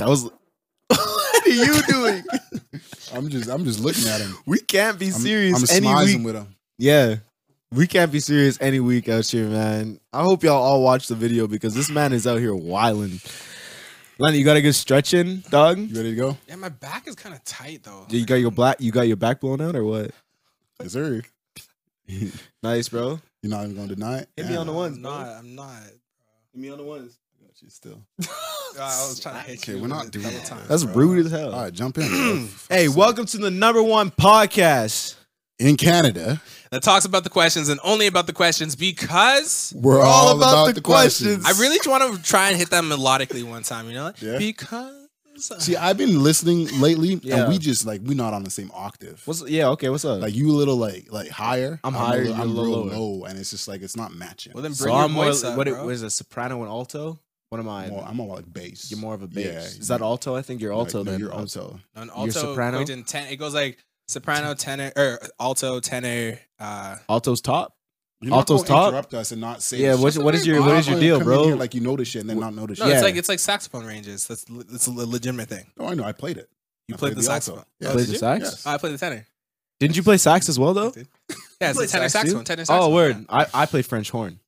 That was. what are you doing? I'm just I'm just looking at him. we can't be I'm, serious I'm any smizing week. with him. Yeah. We can't be serious any week out here, man. I hope y'all all watch the video because this man is out here wilding. Lenny, you got a good stretch in, dog? You ready to go? Yeah, my back is kind of tight though. You got your black you got your back blown out or what? Yes, sir. Nice, bro. You're not even gonna deny it. Hit me on the ones, I'm bro. not. I'm not. Hit me on the ones. Got you still. I was trying to hit Okay, you. we're not doing double that. time, That's bro. rude as hell. All right, jump in. bro. Hey, welcome to the number one podcast. In Canada, That talks about the questions and only about the questions because we're, all, about, the questions. I really want to try and hit that melodically one time. You know, like, Yeah. because. see. I've been listening lately, Yeah. and we just like we're not on the same octave. What's yeah, okay, what's up? like you a little like like higher. I'm a higher, little- you're a I'm little real lower. low, and it's just like it's not matching. Well, then so bring your I'm more voice up, what it bro. was a soprano and alto? What am I? more, I'm more like bass. You're more of a bass. Yeah, Is that alto? I think you're Like, alto no, then. You're I'm- alto. You're soprano? equates in ten. It goes like soprano, tenor, or alto, tenor. Uh, Alto's top? You're not Alto's top? interrupt us and not say. Yeah, what, what is your I'm what not is your deal, bro? here Like you know the shit and then not know the no, shit. Yeah. it's like it's like saxophone ranges. That's it's a legitimate thing. Oh, I know. I played it. You I played the alto. saxophone. Yeah. Oh, Play the you? sax? Yes. Oh, I played the tenor. Didn't you play sax as well though? Yeah, it's played a tenor saxophone. Tenor saxophone. Oh, word. I, I played French horn.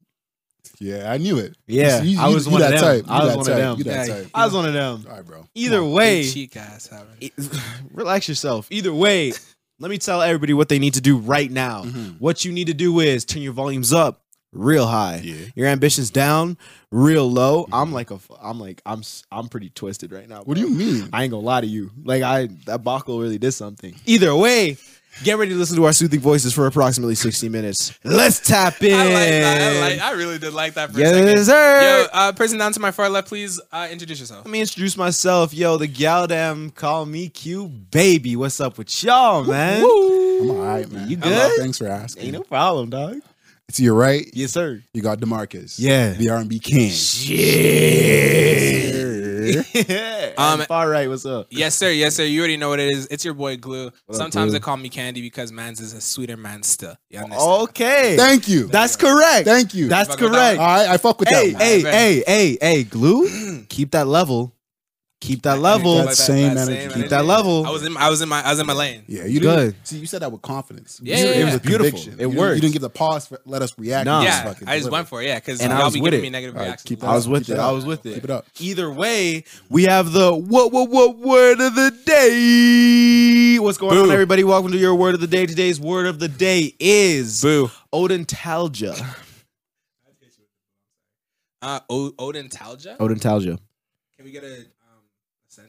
Yeah, I knew it. Yeah, You- you- I was you one of that them. Type. I was that one of them. You that Yeah, type. I was one of them. All right, bro. Either on, way, big cheek ass it. relax yourself. Either way, let me tell everybody what they need to do right now. Mhm. What you need to do is turn your volumes up real high. Yeah. Your ambitions down real low. I'm like a f- I'm like I'm s- I'm pretty twisted right now. What do you mean? I ain't gonna lie to you. Like I that Baco really did something. Either way, get ready to listen to our soothing voices for approximately 60 minutes. Let's tap in. I like that. I, like, I really did like that for a yes, second. sir. Yo, uh, person down to my far left, please uh, introduce yourself. Let me introduce myself. Yo, the gal damn call me cute baby. What's up with y'all, man? I'm all right, man. You Hello, good? Thanks for asking. Ain't no problem, dog. to your right, Yes, sir. you got Demarcus. Yeah. The R&B king. Yeah. Um, far right. What's up? Yes, sir. Yes, sir. You already know what it is. It's your boy Glue. What up, Sometimes Glue? they call me Candy because man's is a sweeter man still. You understand? Okay. Thank you. That's correct. Thank you. That's Fuck with correct. all right. I fuck with Hey, that. one. hey, hey, hey, hey, glue. Keep that level. Keep that level. That same energy. Keep that level. I was in. I was in my. I was in my lane. Yeah, you Good. didn't. See, you said that with confidence. Yeah, You yeah, yeah. It was beautiful. conviction. It You worked. You didn't give the pause. For, let us react. Nah. You just Yeah, fucking I just went for it. Yeah, because And I y'all was be with giving it. me negative All right, reactions. keep it I was up. with Keep it. up. I was with it. Keep it up. Either way, we have the what what what word of the day. What's going on, everybody? Welcome to your word of the day. Today's word of the day is Boo. odontalgia. Uh, o- odontalgia. Odontalgia. Can we get a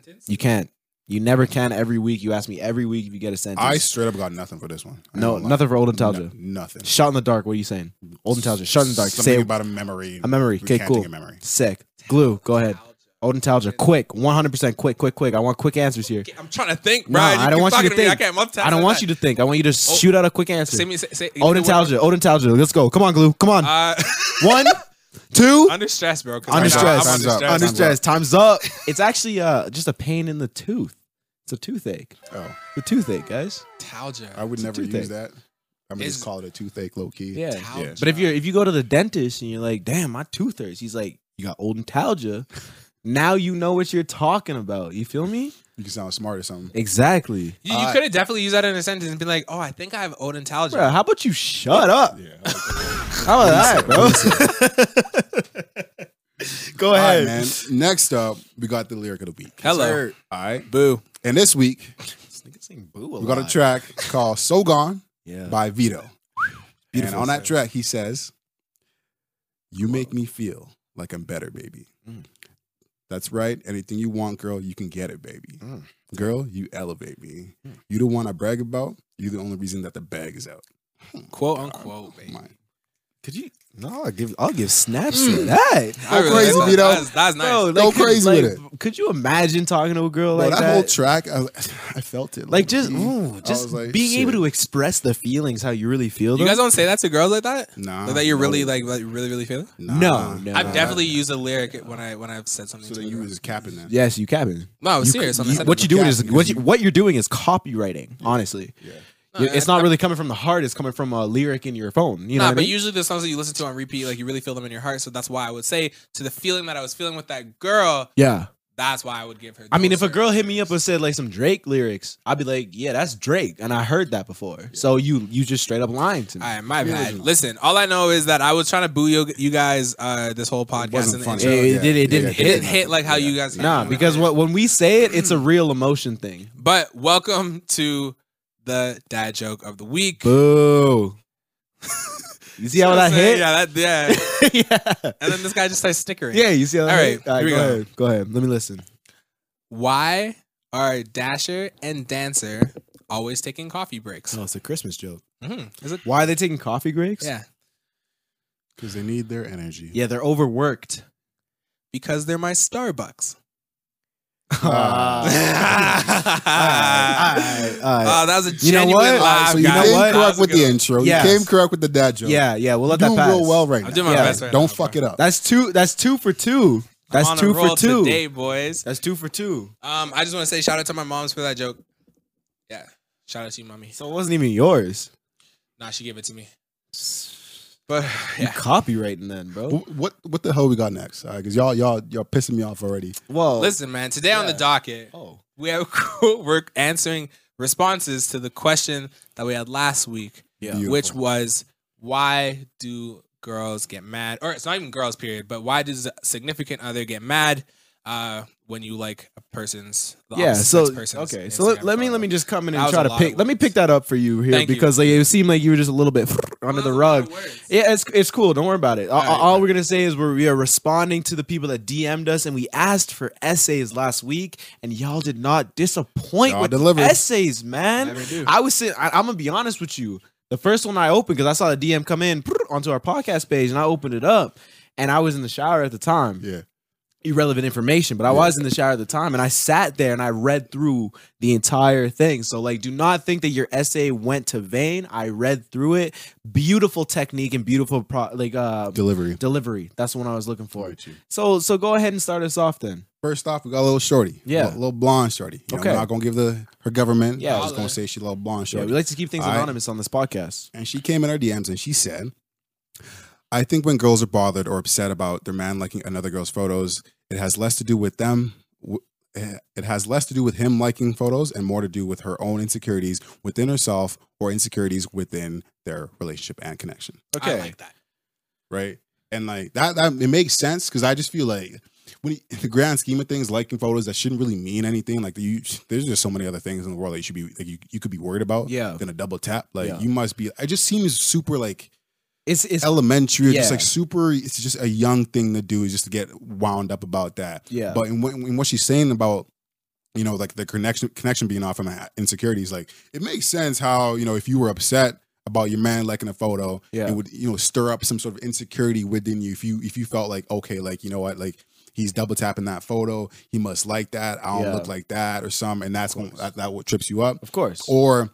sentence? You can't. You never can. Every week, you ask me every week if you get a sentence. I straight up got nothing for this one. I no, nothing for odontalgia. No- nothing. Shot in the dark. What are you saying? Odontalgia. Shot in the dark. Something Say about a memory. a memory. Okay, cool. A memory. Sick. Glue. Go ahead. Odontalgia. Quick. 100% quick, quick, quick. I want quick answers here. I'm trying to think, No, bro. I don't want you to think. I can't multitask I don't want that. you to think. I want you to shoot out a quick answer. Say me. Say, say, give me the word. Odontalgia. Odontalgia. Let's go. Come on, Glue. Come on. Uh, One, two. under stress, bro. 'cause Under right now stress. I'm Time's up. under Under stress. stress. Time's up. It's actually uh just a pain in the tooth. It's a toothache. Oh, The toothache, guys. Talgia. I would It's a never toothache. use that. I'm gonna Is- just call it a toothache, low key. Yeah. Talgia. But if you're if you go to the dentist and you're like, damn, my tooth hurts, he's like, you got old odontalgia. now you know what you're talking about. You feel me? You can sound smart or something. Exactly. You, you Uh, could have definitely used that in a sentence and been like, "Oh, I think I have odontalgia." Bro, how about you shut up? Yeah. How about that, bro? Go All right, ahead. man. Next up, we got the lyric of the week. Hello. Sir. All right. Boo. And this week, This nigga sing boo we got a track called "So Gone" Yeah. by Vito. Beautiful, and on that track, he says, "You make me feel like I'm better, baby." Mm. That's right. Anything you want, girl, you can get it, baby. Mm. Girl, you elevate me. Mm. You the one I brag about. You the only reason that the bag is out. Quote unquote, baby. Could you? No, I'll give I'll give snaps to hmm. that. I Go crazy, that's, Vito. That's, that's nice. Bro, Go could- crazy with it. Could you imagine talking to a girl Bro, like that, that? whole track, I, I felt it. like just, low-key. ooh, just was like, being able to express the feelings how you really feel. you guys don't say that to girls like that? Nah, Like that you're no. really like, like really really feeling? Nah. No, no. I've definitely used a lyric when I when I've said something. So to then you girl. was just capping that. Yes, you capping. no, I was You- serious. on you- what you're doing is Capping what, is you, you- what you're doing is copywriting. Honestly, No, it's not I- really coming from the heart. It's coming from a lyric in your phone. You know nah, what I but mean? usually the songs that you listen to on repeat, like you really feel them in your heart. So that's why I would say to the feeling that I was feeling with that girl, yeah, That's why I would give her. I mean, if a girl hit me up and said like some Drake lyrics, I'd be like, yeah, that's Drake, and I heard that before. So you you just straight up lying to me. All right, my bad. original. Listen, all I know is that I was trying to boo you, you guys uh, this whole podcast. wasn't in the intro. It, it Yeah, did. It yeah, didn't yeah, It hit. didn't hit like how Yeah. you guys. Nah, because what, when we say it, it's a real emotion thing. But welcome to the dad joke of the week. Boo. You see how You know what that I'm hit? Yeah, that yeah. yeah. And then this guy just starts stickering. Yeah, you see how that All right, hit? All right, here we go, go. ahead. Go ahead. Let me listen. Why are Dasher and Dancer always taking coffee breaks? Oh, it's a Christmas joke Mhm. Is it? Why are they taking coffee breaks? Yeah, because they need their energy. Yeah, they're overworked. because they're my Starbucks. Alright, alright. Oh, that was a You know genuine what? laugh, so you know guys. came what? Correct with the one. intro. Yes. You came correct with the dad joke. Yeah, yeah, we'll let You're that doing pass. real well right I'm now. doing my Yeah. best right Don't now, fuck bro. it up. That's two. That's two for two. That's I'm on two a roll for two. today, boys. That's two for two. Um, I just want to say shout out to my moms for that joke. Yeah, shout out to you, mommy. So it wasn't even yours. Nah, she gave it to me. But You yeah, copywriting then, bro. What what the hell we got next? Because y'all y'all y'all pissing me off already. Well, listen, man. Today on the docket, Oh, we have we're answering responses to the question that we had last week, yeah. Which was why do girls get mad? Or it's not even girls, period. But why does a significant other get mad uh, when you like a person's the Yeah. opposite So person's okay. So let, let me let me just come in and try to pick. Let me pick that up for you here Thank you. because like it seemed like you were just a little bit under the rug. Yeah, it's it's cool. Don't worry about it. All, All right. all we're gonna say is we're, we are responding to the people that DM'd us, and we asked for essays last week, and y'all did not disappoint Y'all with delivered. essays, man. I was sitting. I, I'm gonna be honest with you. The first one I opened because I saw the DM come in onto our podcast page, and I opened it up, and I was in the shower at the time. Yeah. Irrelevant information, but I was in the shower at the time, and I sat there and I read through the entire thing. So, like, do not think that your essay went to vain. I read through it. Beautiful technique and beautiful pro- like uh, Delivery. delivery. That's the one I was looking for. So, so go ahead and start us off then. First off, we got a little shorty. Yeah. A little, blonde shorty. You know, Okay. I'm not gonna give the her government. Yeah. I'm just gonna say she's a little blonde Yeah, shorty. we like to keep things anonymous on this podcast. and she came in our DMs and she said, I think when girls are bothered or upset about their man liking another girl's photos, it has less to do with them. eh, It has less to do with him liking photos and more to do with her own insecurities within herself or insecurities within their relationship and connection. Okay. I like that. Right. And like that, that it makes sense because I just feel like when you, in the grand scheme of things, liking photos that shouldn't really mean anything. Like you, there's just so many other things in the world that you should be like you, you could be worried about. Yeah. Than a double tap. Like Yeah. you must be. It just seems super like It's it's elementary, or just like super. It's just a young thing to do, is just to get wound up about that. Yeah. But in, what- in what she's saying about, you know, like the connection connection being off and my insecurities, like it makes sense how you know if you were upset about your man liking a photo, Yeah. it would you know stir up some sort of insecurity within you. If you if you felt like okay, like you know what, like he's double tapping that photo, he must like that. I don't Yeah. look like that or something, and that's going that, that what trips you up of course. or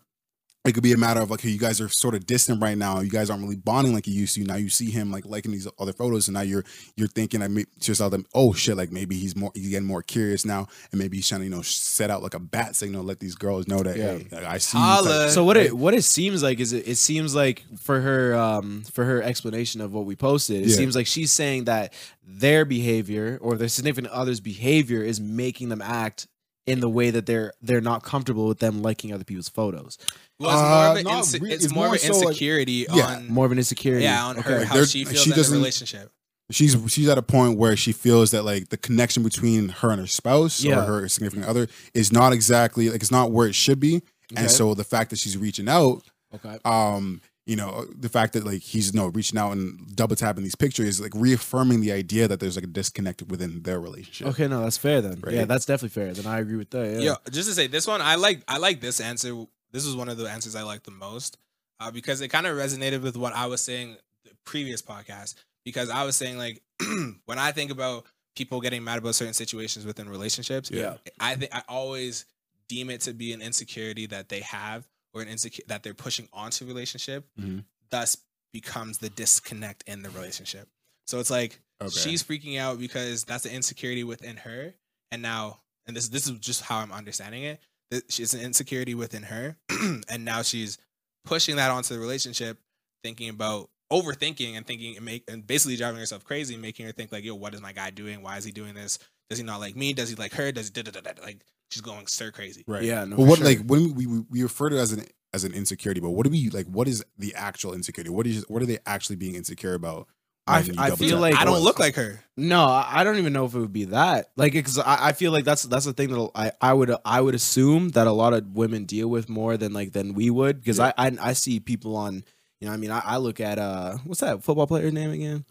it could be a matter of like, hey, you guys are sort of distant right now. You guys aren't really bonding like you used to. Now you see him like liking these other photos, and now you're you're thinking like, to yourself, that, oh shit, like maybe he's more he's getting more curious now, and maybe he's trying to you know set out like a bat signal, let these girls know that Yeah. hey, like, I see. you Holla. So what it what it seems like is it, it seems like for her um for her explanation of what we posted, it Yeah. seems like she's saying that their behavior or their significant other's behavior is making them act in the way that they're they're not comfortable with them liking other people's photos. Well, it's more of an not inse- really. it's, It's more, more of an so, like- insecurity Yeah. on More of an insecurity. yeah on her Okay, how there- she she feels in doesn't- the relationship. she's she's at a point where she feels that like the connection between her and her spouse Yeah. or her significant other is not exactly like it's not where it should be, and so the fact that she's reaching out Okay. um you know the fact that like he's you know reaching out and double tapping these pictures is like reaffirming the idea that there's like a disconnect within their relationship Okay, no, that's fair then. Right. Yeah, that's definitely fair. Then I agree with that. Yeah. Yeah, just to say this one, I like I like this answer. This is one of the answers I like the most uh, because it kind of resonated with what I was saying the previous podcast. Because I was saying like when I think about people getting mad about certain situations within relationships, Yeah. I think I always deem it to be an insecurity that they have or an insecure that they're pushing onto relationship. Mhm. Thus becomes the disconnect in the relationship. So it's like Okay. she's freaking out because that's an insecurity within her, and now and this this is just how I'm understanding it. That she's an insecurity within her, and now she's pushing that onto the relationship, thinking about overthinking and thinking and make and basically driving herself crazy, making her think like, yo, what is my guy doing? Why is he doing this? Does he not like me? Does he like her? Does he da, da, da, da, like she's going stir crazy? Right. Yeah, no, but what sure. like when we, we we refer to it as an as an insecurity, but what do we like? What is the actual insecurity? What is what are they actually being insecure about? I- I feel tap? like- I don't look like her. No, I I don't even know if it would be that. Like, because I, I feel like that's that's the thing that I, I would I would assume that a lot of women deal with more than like than we would. Because I, I I see people on, you know, I mean, I, I look at uh, what's that football player name again?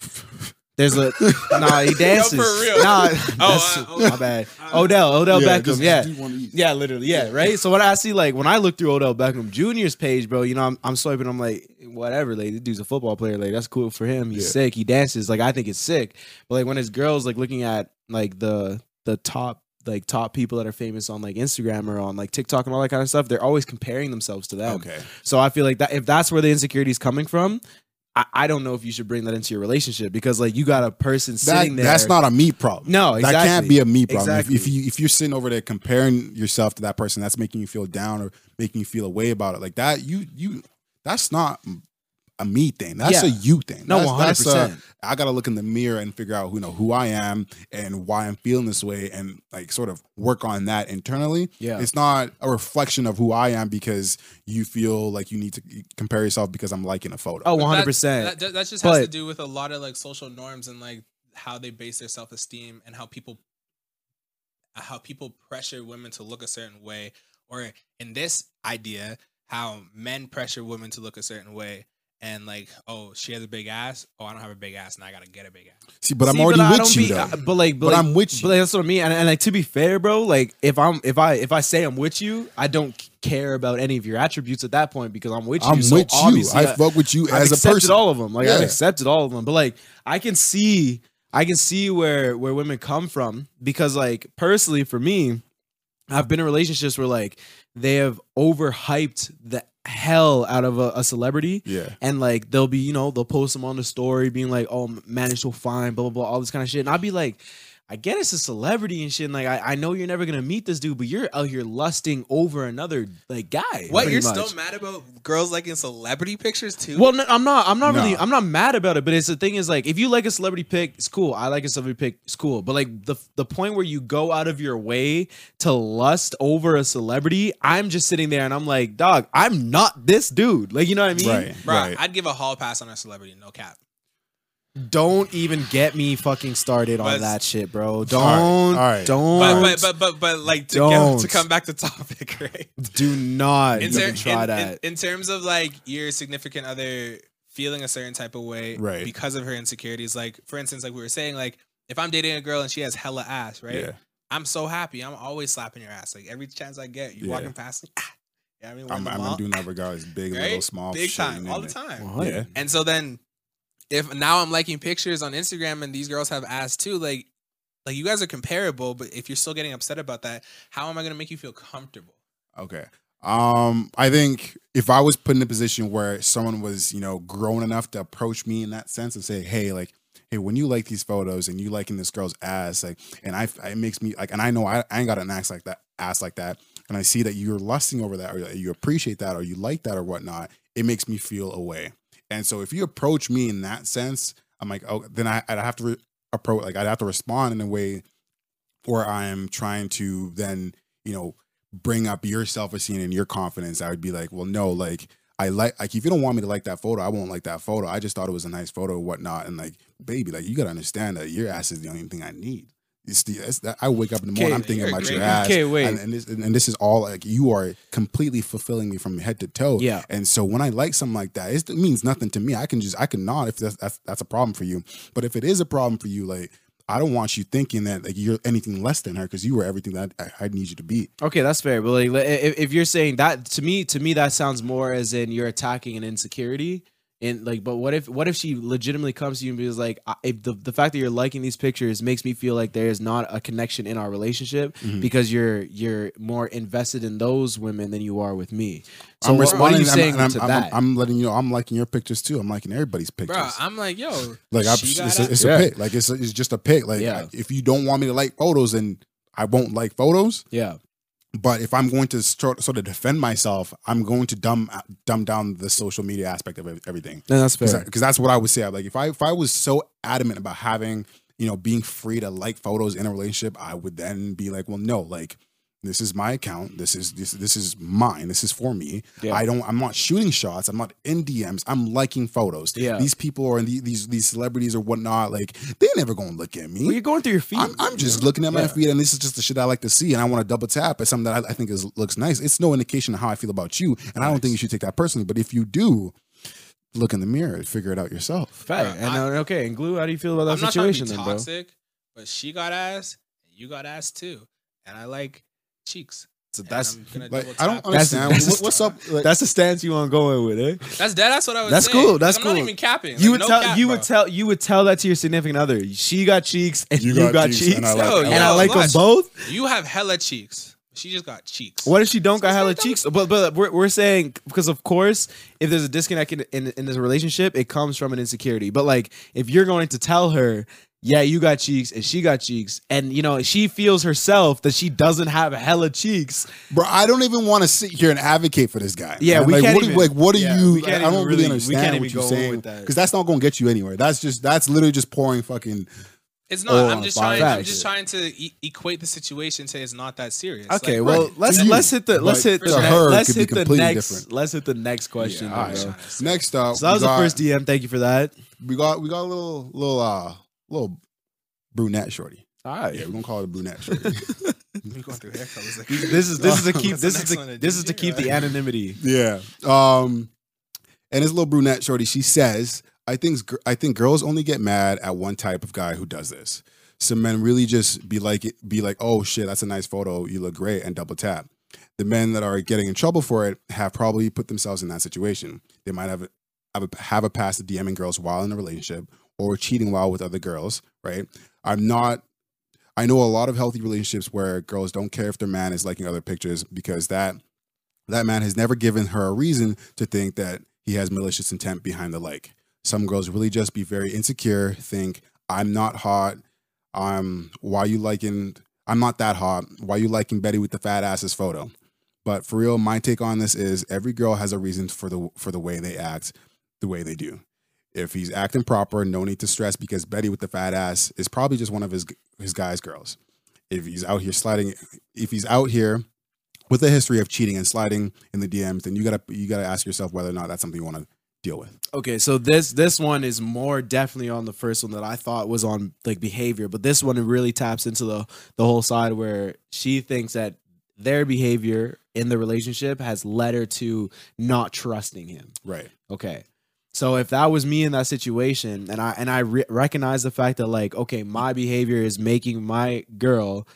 There's a nah, he dances. real. Nah, Oh, that's- uh, oh. my bad. Odell, Odell Beckham. just- yeah, just do one of these. yeah, literally, yeah, right. So when I see like when I look through Odell Beckham Jr.'s page, bro, you know, I'm, I'm swiping. I'm like, whatever, like this dude's a football player. Like that's cool for him. He's Yeah. sick. He dances. Like I think it's sick. But like when it's girls like looking at like the the top like top people that are famous on like Instagram or on like TikTok and all that kind of stuff, they're always comparing themselves to them. Okay. So I feel like that if that's where the insecurity is coming from. I, I don't know if you should bring that into your relationship because like you got a person That, sitting there. that's not a me problem. No, That can't be a me problem. If- If, you if you're sitting over there comparing yourself to that person, that's making you feel down or making you feel a way about it. Like that, you you that's not a me thing. That's Yeah. a you thing. No, one hundred percent. I gotta look in the mirror and figure out who you know who I am and why I'm feeling this way and like sort of work on that internally. Yeah. It's not a reflection of who I am because you feel like you need to compare yourself because I'm liking a photo. Oh, one hundred percent. That, that just has to do with a lot of like social norms and like how they base their self esteem and how people how people pressure women to look a certain way, or in this idea, how men pressure women to look a certain way. And like, oh, she has a big ass. Oh, I don't have a big ass, and I gotta get a big ass. See, but I'm See, already I with you be- though. uh, But like, but, But like, I'm with you. But like, that's what I mean. And, and like to be fair, bro, like if I'm if I if I say I'm with you, I don't care about any of your attributes at that point because I'm with you. I'm so with you. obviously I fuck with you I've as a accepted person. all of them. Like I've accepted all of them. But like I can see I can see where where women come from because like personally for me, I've been in relationships where like they have overhyped the hell out of a, a celebrity yeah. and like they'll be, you know, they'll post them on the story being like, "Oh, man is so fine," blah blah blah, all this kind of shit. And I'll be like, I get it's a celebrity and shit. And like, I, I know you're never gonna meet this dude, but you're out here lusting over another like guy. What you're much. still mad about girls liking celebrity pictures too? Well, no, I'm not. I'm not really. I'm not mad about it. But it's the thing is like, if you like a celebrity pick, it's cool. I like a celebrity pick, it's cool. But like the the point where you go out of your way to lust over a celebrity, I'm just sitting there and I'm like, dog, I'm not this dude. Like, you know what I mean? Right. Bro, right. I'd give a hall pass on a celebrity, no cap. Don't even get me fucking started on that shit, bro. Don't. right, all right. Don't. But but but but but like to, get, to come back to topic, right? do not in, even ter- try in- in- that. in terms of like your significant other feeling a certain type of way Right. because of her insecurities like for instance like we were saying like if i'm dating a girl and she has hella ass right Yeah. i'm so happy i'm always slapping your ass like every chance i get you Yeah. walking past ah, you know what i mean I'm, I'm doing that regardless, big, little, small, big time all the time What? Yeah. and so then if now i'm liking pictures on instagram and these girls have ass too like like you guys are comparable but if you're still getting upset about that how am i to make you feel comfortable Okay. Um, I think if I was put in a position where someone was, you know, grown enough to approach me in that sense and say, "Hey, like, hey, when you like these photos and you liking this girl's ass, like, and I, it makes me like, and I know I, I ain't got an ass like that, ass like that, and I see that you're lusting over that, or you appreciate that, or you like that, or whatnot, it makes me feel away. And so if you approach me in that sense, I'm like, oh, then I, I'd have to re- approach, like, I'd have to respond in a way where I'm trying to then, you know, bring up your self-esteem and your confidence, I would be like, well, no, like I like like if you don't want me to like that photo, I won't like that photo. I just thought it was a nice photo whatnot. And like, baby, like you gotta understand that your ass is the only thing I need. It's the it's that I wake up in the morning, I'm thinking about your ass. And, and this and this is all like you are completely fulfilling me from head to toe. Yeah. And so when I like something like that, it means nothing to me. I can just I can nod if that's, that's that's a problem for you. But if it is a problem for you, like I don't want you thinking that like you're anything less than her because you were everything that I, I need you to be. Okay, that's fair. But like, if, if you're saying that to me, to me that sounds more as in you're attacking an insecurity. And like, but what if what if she legitimately comes to you and is like, I- if the the fact that you're liking these pictures makes me feel like there is not a connection in our relationship Mhm. because you're you're more invested in those women than you are with me. So I'm what, what are responding. you I'm- saying I'm, to I'm, that? I'm letting you know I'm liking your pictures too. I'm liking everybody's pictures. bro i'm like yo like I, she it's, a, it's Yeah. a pic. Like it's a, it's just a pic. Like Yeah. I- if you don't want me to like photos, then I won't like photos. yeah, But if I'm going to sort sort of defend myself, I'm going to dumb uh, dumb down the social media aspect of everything No, that's fair. because that's what I would say. Like if I if I was so adamant about having you know being free to like photos in a relationship, I would then be like, well, no, like this is my account. This is this this is mine. This is for me. Yeah. I don't. I'm not shooting shots. I'm not in DMs. I'm liking photos. Yeah. These people or the, these these celebrities or whatnot. Like they never gonna look at me. Well, you're going through your feed. I'm, I'm just looking at my Yeah. feed, and this is just the shit I like to see, and I want to double tap at something that I, I think is looks nice. It's no indication of how I feel about you, and I don't think you should take that personally. But if you do, look in the mirror, and figure it out yourself. Fact. And I- uh, okay, and glue. How do you feel about that I'm not trying to situation, be then, bro? toxic, but she got ass, and you got ass too, and I like cheeks. So that's I'm Like I don't understand That's- what, what's up. Like, that's the stance you want going with, eh? That's dead. That's what I was. That's saying. cool, that's I'm not cool. even capping. You Like, would no tell cap, you bro. would tell you would tell that to your significant other. She got cheeks and you, You got got, cheeks, cheeks, and I and, like Yo, it. yo, I like them both. You have hella cheeks. She just got cheeks. What if she don't So got hella like, cheeks? But but we're, we're saying because of course, if there's a disconnect in, in in this relationship, it comes from an insecurity. But like if you're going to tell her, yeah, you got cheeks and she got cheeks, and you know she feels herself that she doesn't have hella cheeks. bro, I don't even want to sit here and advocate for this guy. Yeah, man. we like, can't what, even- like, what are yeah, you? we can't I don't really- really we understand can't what you're saying with that. because that's not going to get you anywhere. That's just that's literally just pouring fucking. It's not. Oh, I'm just fine. trying. I'm just trying to e- equate the situation. Say it's not that serious. Okay, Like, well right, let's you, let's hit the let's but hit the ne- her, let's hit the next different. let's hit the next question. Yeah, then, all right. Next up, So that was we the first DM. Thank you for that. We got we got a little little uh little brunette shorty. All right. Yeah, we're gonna call it a brunette shorty. we going through hair colors. Like, This is this is to keep this is to this is to keep the anonymity. yeah. Um, and this little brunette shorty, she says, "I think I think girls only get mad at one type of guy who does this. Some men really just be like be like, oh shit, that's a nice photo, you look great, and double tap. The men that are getting in trouble for it have probably put themselves in that situation. They might have have a, have a past of DMing girls while in a relationship or cheating while with other girls. Right? I'm not." I know a lot of healthy relationships where girls don't care if their man is liking other pictures because that that man has never given her a reason to think that he has malicious intent behind the like. Some girls really just be very insecure, think I'm not hot. Um, why you liking? I'm not that hot. Why you liking Betty with the fat asses photo? But for real, my take on this is every girl has a reason for the for the way they act, the way they do. If he's acting proper, no need to stress because Betty with the fat ass is probably just one of his his guys' girls. If he's out here sliding, if he's out here with a history of cheating and sliding in the DMs, then you gotta you gotta ask yourself whether or not that's something you want to deal with. Okay, so this this one is more definitely on the first one that I thought was on like behavior, but this one really taps into the the whole side where she thinks that their behavior in the relationship has led her to not trusting him. Right. Okay. So if that was me in that situation and I and I re- recognize the fact that like okay, my behavior is making my girl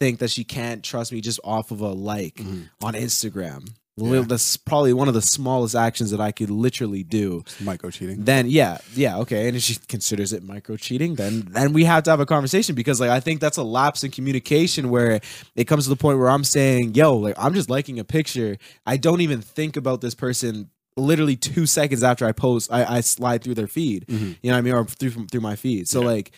think that she can't trust me just off of a like Mhm. on Instagram. Yeah. That's probably one of the smallest actions that I could literally do. Micro cheating. Then yeah, yeah, okay. And if she considers it micro cheating, then then we have to have a conversation because like I think that's a lapse in communication where it comes to the point where I'm saying, yo, like I'm just liking a picture. I don't even think about this person literally two seconds after I post, I, I slide through their feed. Mhm. You know what I mean? Or through through my feed. So Yeah. like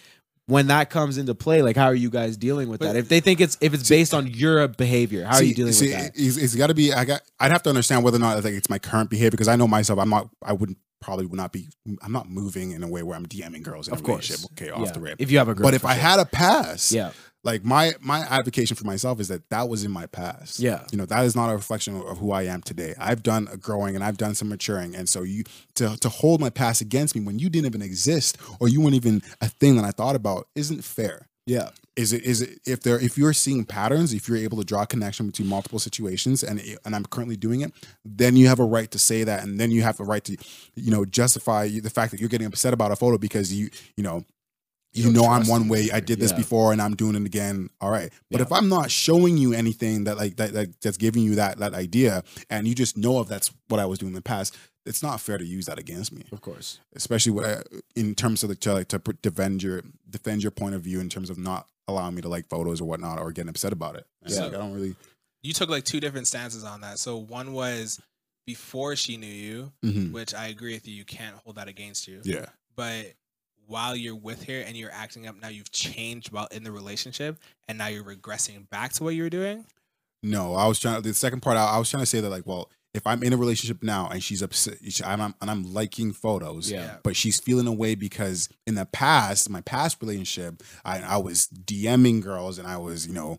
when that comes into play, like how are you guys dealing with But- that? If they think it's if it's based on your behavior, how are you dealing see, with that? It's, it's got to be. I got. I'd have to understand whether or not like it's my current behavior because I know myself. I'm not. I wouldn't probably would not be. I'm not moving in a way where I'm DMing girls in Of a course. relationship. Okay, off Yeah. the rip. If you have a girl, But if I sure. had a pass, yeah, like my my advocation for myself is that that was in my past. Yeah. you know that is not a reflection of who I am today. I've done a growing and I've done some maturing, and so you to to hold my past against me when you didn't even exist or you weren't even a thing that I thought about isn't fair. yeah, Is it is it if there if you're seeing patterns, if you're able to draw a connection between multiple situations, and and I'm currently doing it, then you have a right to say that, and then you have a right to, you know, justify the fact that you're getting upset about a photo because you you know. You know I'm one way. I did this Yeah. before, and I'm doing it again. All right, but Yeah. if I'm not showing you anything that like that, that that's giving you that that idea, and you just know if that's what I was doing in the past, it's not fair to use that against me of course. especially what I, in terms of the to, like to defend your defend your point of view in terms of not allowing me to like photos or whatnot or getting upset about it. And Yeah. like, I don't really. you took like two different stances on that. So one was before she knew you, Mhm. which I agree with you. You can't hold that against you. Yeah, But while you're with her and you're acting up, now you've changed while in the relationship, and now you're regressing back to what you were doing. No, I was trying. The second part, I, I was trying to say that like, well, if I'm in a relationship now and she's upset, and I'm, and I'm liking photos, Yeah. but she's feeling away because in the past, my past relationship, I, I was DMing girls and I was, you know,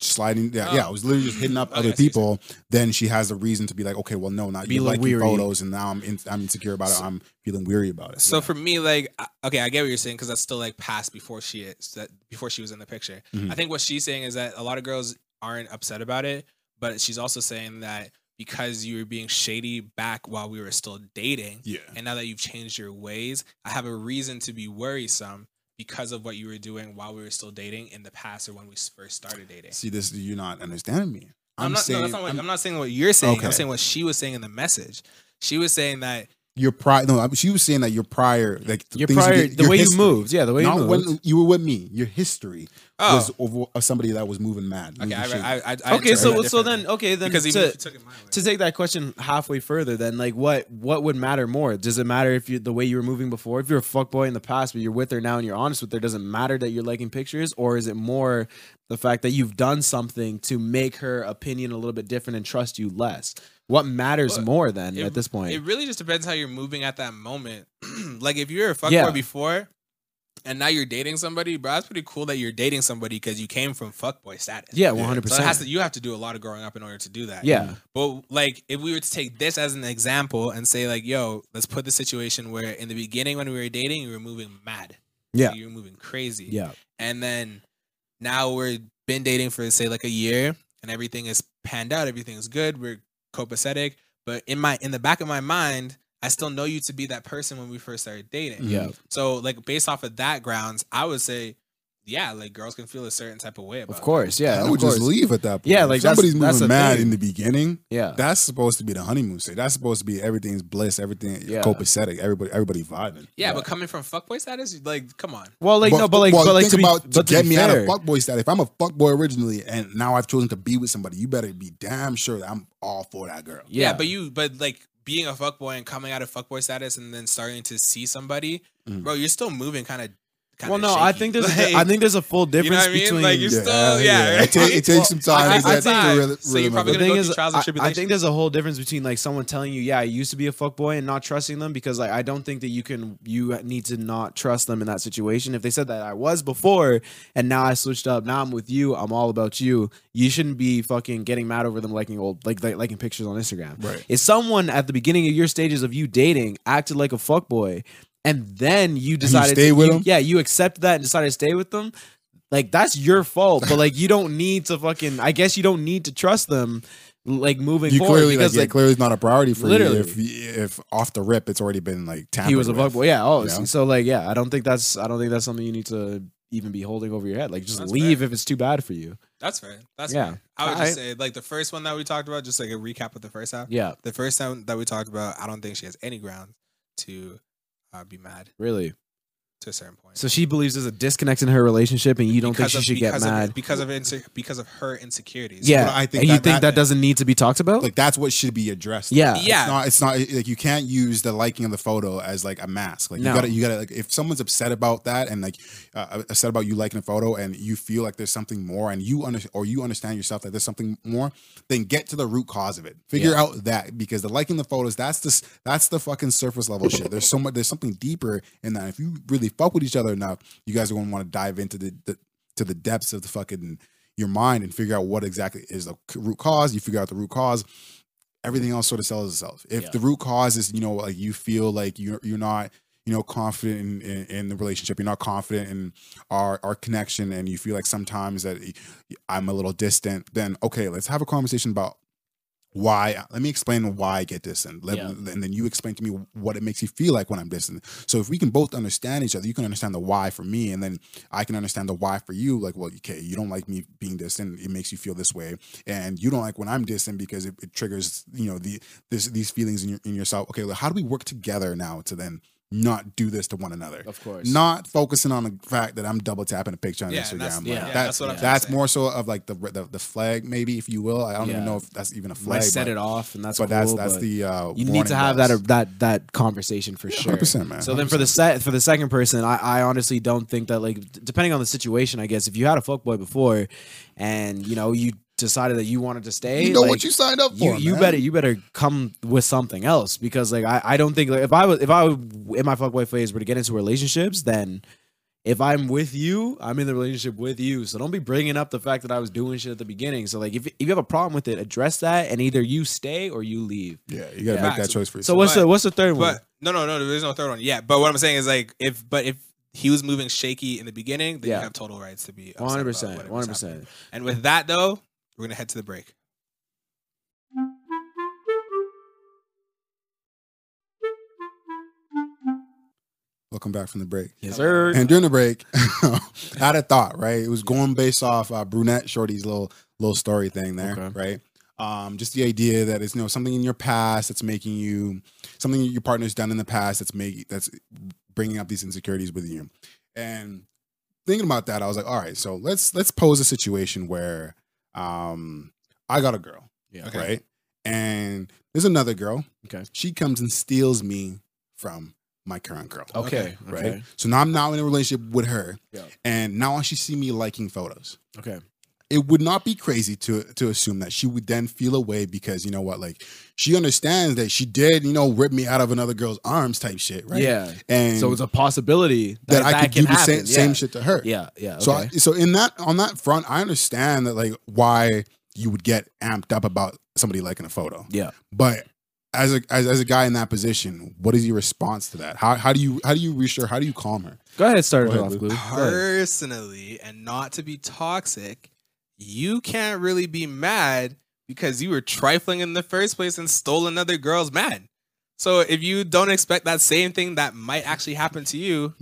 sliding. Yeah, yeah, I Oh. was literally just hitting up Okay, other see people. Then she has a reason to be like, okay, well, no, not Be you liking photos, and now I'm in, I'm insecure about So- it. I'm feeling weary about it. So Yeah. for me, like, okay, I get what you're saying because that's still like past before she is that before she was in the picture. Mhm. I think what she's saying is that a lot of girls aren't upset about it, but she's also saying that because you were being shady back while we were still dating, yeah, and now that you've changed your ways, I have a reason to be worrisome because of what you were doing while we were still dating in the past or when we first started dating. see this, you're not understanding me. I'm, not. saying, no, that's not what, I'm- I'm, not saying what you're saying. Okay. I'm saying what she was saying in the message. She was saying that your prior. No, she was saying that your prior, like the Your things you prior, did- the your way history, you moved, yeah, the way you moved. when you were with me. Your history oh, was of, of uh, somebody that was moving mad. okay, moving I. I, I, I okay, so so then okay then because to, took it to take that question halfway further, then like what what would matter more? Does it matter if you the way you were moving before? If you're a fuckboy in the past, but you're with her now and you're honest with her, does it matter that you're liking pictures, or is it more the fact that you've done something to make her opinion a little bit different and trust you less? What matters Well, more then it- at this point? It really just depends how you're moving at that moment. like if you're a fuckboy Yeah. before and now you're dating somebody, bro, that's pretty cool that you're dating somebody because you came from fuckboy status. yeah, Yeah. one hundred So it has to, percent. you have to do a lot of growing up in order to do that. Yeah, But like if we were to take this as an example and say like, yo, let's put the situation where in the beginning when we were dating, you were moving mad. yeah, You were moving crazy. yeah, And then now we're been dating for say like a year and everything is panned out, everything is good, we're copacetic. But in my in the back of my mind, I still know you to be that person when we first started dating. yeah. So like based off of that grounds, I would say, yeah, like girls can feel a certain type of way about Of course, yeah. I would course. just leave at that point. Yeah, like, that's- somebody's that's moving the mad thing. in the beginning. Yeah, That's supposed to be the honeymoon stage. That's supposed to be everything's bliss, everything Yeah. copacetic, everybody everybody vibing. Yeah, Yeah. but coming from fuckboy status, like, come on. well, like no, but like, well, but like think to be, about but to get be me out fair, of fuckboy status. If I'm a fuckboy originally and now I've chosen to be with somebody, you better be damn sure that I'm all for that girl. Yeah, Yeah. but you, but like being a fuckboy and coming out of fuckboy status and then starting to see somebody, Mhm. bro, you're still moving kind of. Well, no, I think there's a, I think there's a full difference you know what I mean? between Like you're still, yeah. It, take, it takes some time I- to I think- really, so you're probably the gonna thing go is, trials and I, I think there's a whole difference between like someone telling you, "Yeah, I used to be a fuckboy," and not trusting them because like I don't think that you can you need to not trust them in that situation. If they said that I was before and now I switched up, now I'm with you, I'm all about you. You shouldn't be fucking getting mad over them liking old like, like liking pictures on Instagram. Right. If someone at the beginning of your stages of you dating acted like a fuckboy and then you decided to stay to, with you- them? yeah, you accepted that and decided to stay with them. Like that's your fault, but like you don't need to fucking. I guess you don't need to trust them, like moving You forward clearly like, because yeah, like clearly it's not a priority for Literally. you. If if off the rip, it's already been like tampered he was a with. fuckboy. Yeah, oh, Yeah. so like yeah, I don't think that's I don't think that's something you need to even be holding over your head. Like just That's leave fair. if it's too bad for you. That's fair. That's Yeah. fair. I would Alright. just say like the first one that we talked about, just like a recap of the first half. Yeah, The first time that we talked about, I don't think she has any ground to uh, be mad really. To a certain point. So she believes there's a disconnect in her relationship, and you don't think Because she of- should get because of- mad. because of inse- because of her insecurities. yeah, But I think and you that- think that, that- doesn't need to be talked about. Like that's what should be addressed. Yeah. Yeah. It's not, it's not like you can't use the liking of the photo as like a mask. Like No. you gotta, you gotta like if someone's upset about that and like uh, upset about you liking a photo and you feel like there's something more and you under or you understand yourself that there's something more, then get to the root cause of it. Figure Yeah. out that because the liking the photos, that's the that's the fucking surface level shit. There's so much, there's something deeper in that. If you really fuck with each other enough, you guys are gonna want to dive into the, the to the depths of the fucking your mind and figure out what exactly is the root cause. You figure out the root cause. Everything else sort of sells itself. If Yeah. the root cause is, you know, like you feel like you're you're not, you know, confident in, in, in the relationship, you're not confident in our our connection, and you feel like sometimes that I'm a little distant, then okay, let's have a conversation about why let me explain why I get distant. Let, Yeah. And then you explain to me what it makes you feel like when I'm distant. So if we can both understand each other, you can understand the why for me, and then I can understand the why for you. Like, well, okay, you don't like me being distant, it makes you feel this way, and you don't like when I'm distant because it, it triggers, you know, the this these feelings in your in yourself. Okay, well, how do we work together now to then not do this to one another? of course, Not focusing on the fact that I'm double tapping a picture on Yeah, Instagram. that's- yeah, that- that's what I'm that's more so of like the, the the flag, maybe if you will. I don't even know if that's even a flag. set but, it off, and that's but that's cool, that's but the uh, you need to have bells. that that that conversation for sure. 100%, man. So then for the set for the second person, I, I honestly don't think that like depending on the situation, I guess if you had a fuckboy before and you know you decided that you wanted to stay, You know like, what you signed up for. you man. better you better come with something else because like I, I don't think like if I was if I was in my fuckboy phase were to get into relationships then if I'm with you I'm in the relationship with you so don't be bringing up the fact that I was doing shit at the beginning so like if, if you have a problem with it address that and either you stay or you leave Yeah, you gotta Yeah. make that choice for yourself. so what's But- the what's the third one no, no, no. There's no third one Yeah, But what I'm saying is like if, but if he was moving shaky in the beginning, then Yeah. you have total rights to be one hundred percent, one hundred percent. And with that though, we're gonna head to the break. Welcome back from the break. yes sir And during the break, I had a thought, right? It was going based off uh, brunette shorty's little little story thing there, Okay. right? Um, just the idea that it's you know something in your past that's making you something your partner's done in the past that's making that's bringing up these insecurities with you. And thinking about that, I was like, all right, so let's let's pose a situation where um, I got a girl, yeah Okay. right? And there's another girl. Okay. She comes and steals me from my current girl okay right? okay So now I'm now in a relationship with her, Yeah. and now she see me liking photos. okay It would not be crazy to to assume that she would then feel away because you know what, like she understands that she did, you know, rip me out of another girl's arms type shit, right? yeah and so it's a possibility that, that, I that could can do the happen. same, same yeah. shit to her. yeah yeah So okay. I, so in that on that front, I understand that like why you would get amped up about somebody liking a photo, yeah but. As a as, as a guy in that position, what is your response to that? How how do you how do you reassure? How do you calm her? go ahead start Go it ahead, off Luke. Glue. Personally, and not to be toxic, you can't really be mad because you were trifling in the first place and stole another girl's man. So if you don't expect that same thing that might actually happen to you,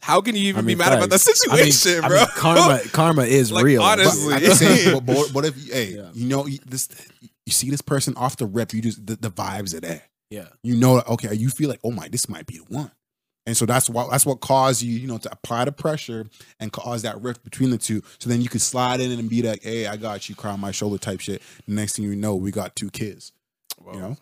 how can you even I mean, be mad about that facts. I mean- situation, I bro? mean, karma karma is Like, real honestly. But same, but, but what if you, hey, Yeah. you know this, you see this person off the rip, you just the, the vibes are there. yeah You know, okay, you feel like, oh my, this might be the one, and so that's what that's what caused you, you know, to apply the pressure and cause that rift between the two. So then you could slide in and be like, hey, I got you, cry on my shoulder type shit. The next thing you know, we got two kids. You know.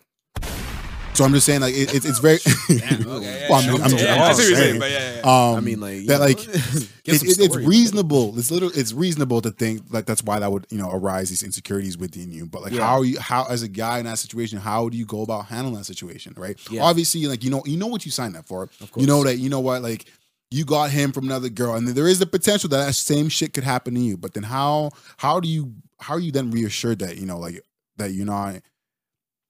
So I'm just saying, like, it, it's it's very. Damn, okay, yeah, Well, I'm- I'm yeah, just- yeah, I'm just see what you're saying, saying. but yeah, yeah. Um, I mean, like you that, like get it, it's, it's reasonable. It's little. It's reasonable to think like that's why that would you know arise these insecurities within you. But like, Yeah. how are you? How as a guy in that situation, how do you go about handling that situation? Right. Yeah. Obviously, like you know, you know what you signed up for. Of You know that you know what like. You got him from another girl, and there is the potential that that same shit could happen to you. But then, how how do you how are you then reassured that you know like that you're not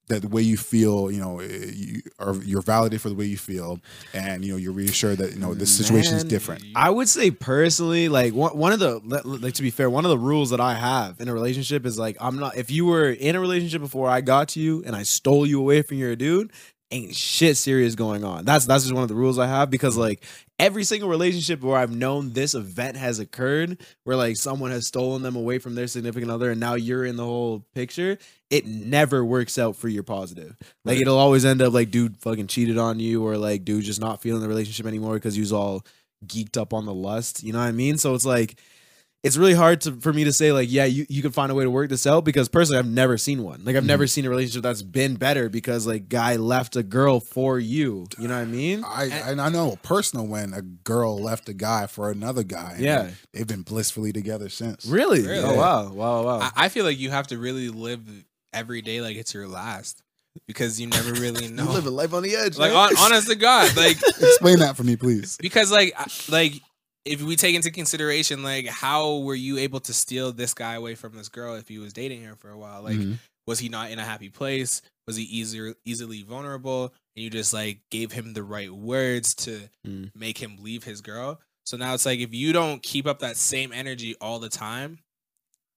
that the way you feel, you know, eh, you are you're validated for the way you feel, and you know you're reassured that you know this situation is different. I would say personally, like one, one of the like to be fair, one of the rules that I have in a relationship is like I'm not if you were in a relationship before I got to you and I stole you away from your dude, ain't shit serious going on. That's that's just one of the rules I have because mm-hmm. like every single relationship where I've known this event has occurred, where like someone has stolen them away from their significant other and now you're in the whole picture, it never works out for your positive. Like Right. it'll always end up like dude fucking cheated on you or like dude just not feeling the relationship anymore because he was all geeked up on the lust. You know what I mean? So it's like it's really hard to for me to say like yeah you, you can find a way to work this out because personally I've never seen one like I've Mm-hmm. never seen a relationship that's been better because like guy left a girl for you you know what I mean I and I know personal when a girl left a guy for another guy. Yeah. they've been blissfully together since. really, Really? oh wow wow wow I, I feel like you have to really live every day like it's your last because you never really know. You live a life on the edge like man. hon- honest to God, like Explain that for me, please. because like like if we take into consideration like how were you able to steal this guy away from this girl if he was dating her for a while? Like Mhm. was he not in a happy place? Was he easier easily vulnerable? And you just like gave him the right words to Mm. make him leave his girl? So now it's like if you don't keep up that same energy all the time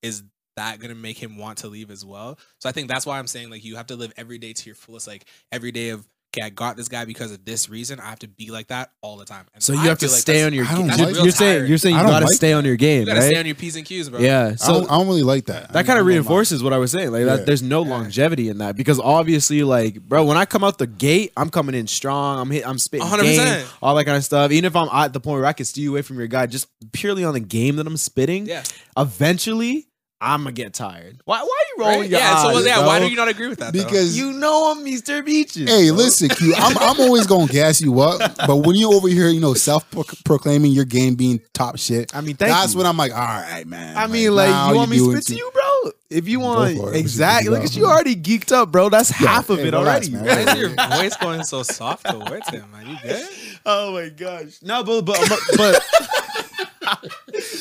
is that gonna make him want to leave as well? So i think that's why i'm saying like you have to live every day to your fullest like every day of okay i got this guy because of this reason i have to be like that all the time And so you I have to like stay on your I don't game like you're saying you're saying you gotta like stay on your game you gotta right stay on your p's and q's bro yeah I, so don't, I don't really like that. that kind of don't reinforces what I was saying. Like Yeah. that, there's no Yeah. longevity in that because obviously, like, bro, when I come out the gate, I'm coming in strong. I'm hit, I'm spitting 100%. game, all that kind of stuff. Even if I'm at the point where I can steal you away from your guy, just purely on the game that I'm spitting. yeah Eventually, I'm gonna get tired. Why? Why are you rolling Right? your yeah so eyes, yeah why do you not agree with that though? because You know I'm Mr. Beaches. Hey, bro. listen, Q. I'm I'm always gonna gas you up, but when you over here, you know, self proclaiming your game being top shit, I mean, thank that's you. when I'm like, all right, man. I mean, like, you want me you're to spit to you, bro? If you want it. Exactly, figure look at you already geeked up, bro. That's Yo, half of hey, it relax, already. man. Why is your voice going so soft towards him, man? You good? Oh my gosh. No, but but but, but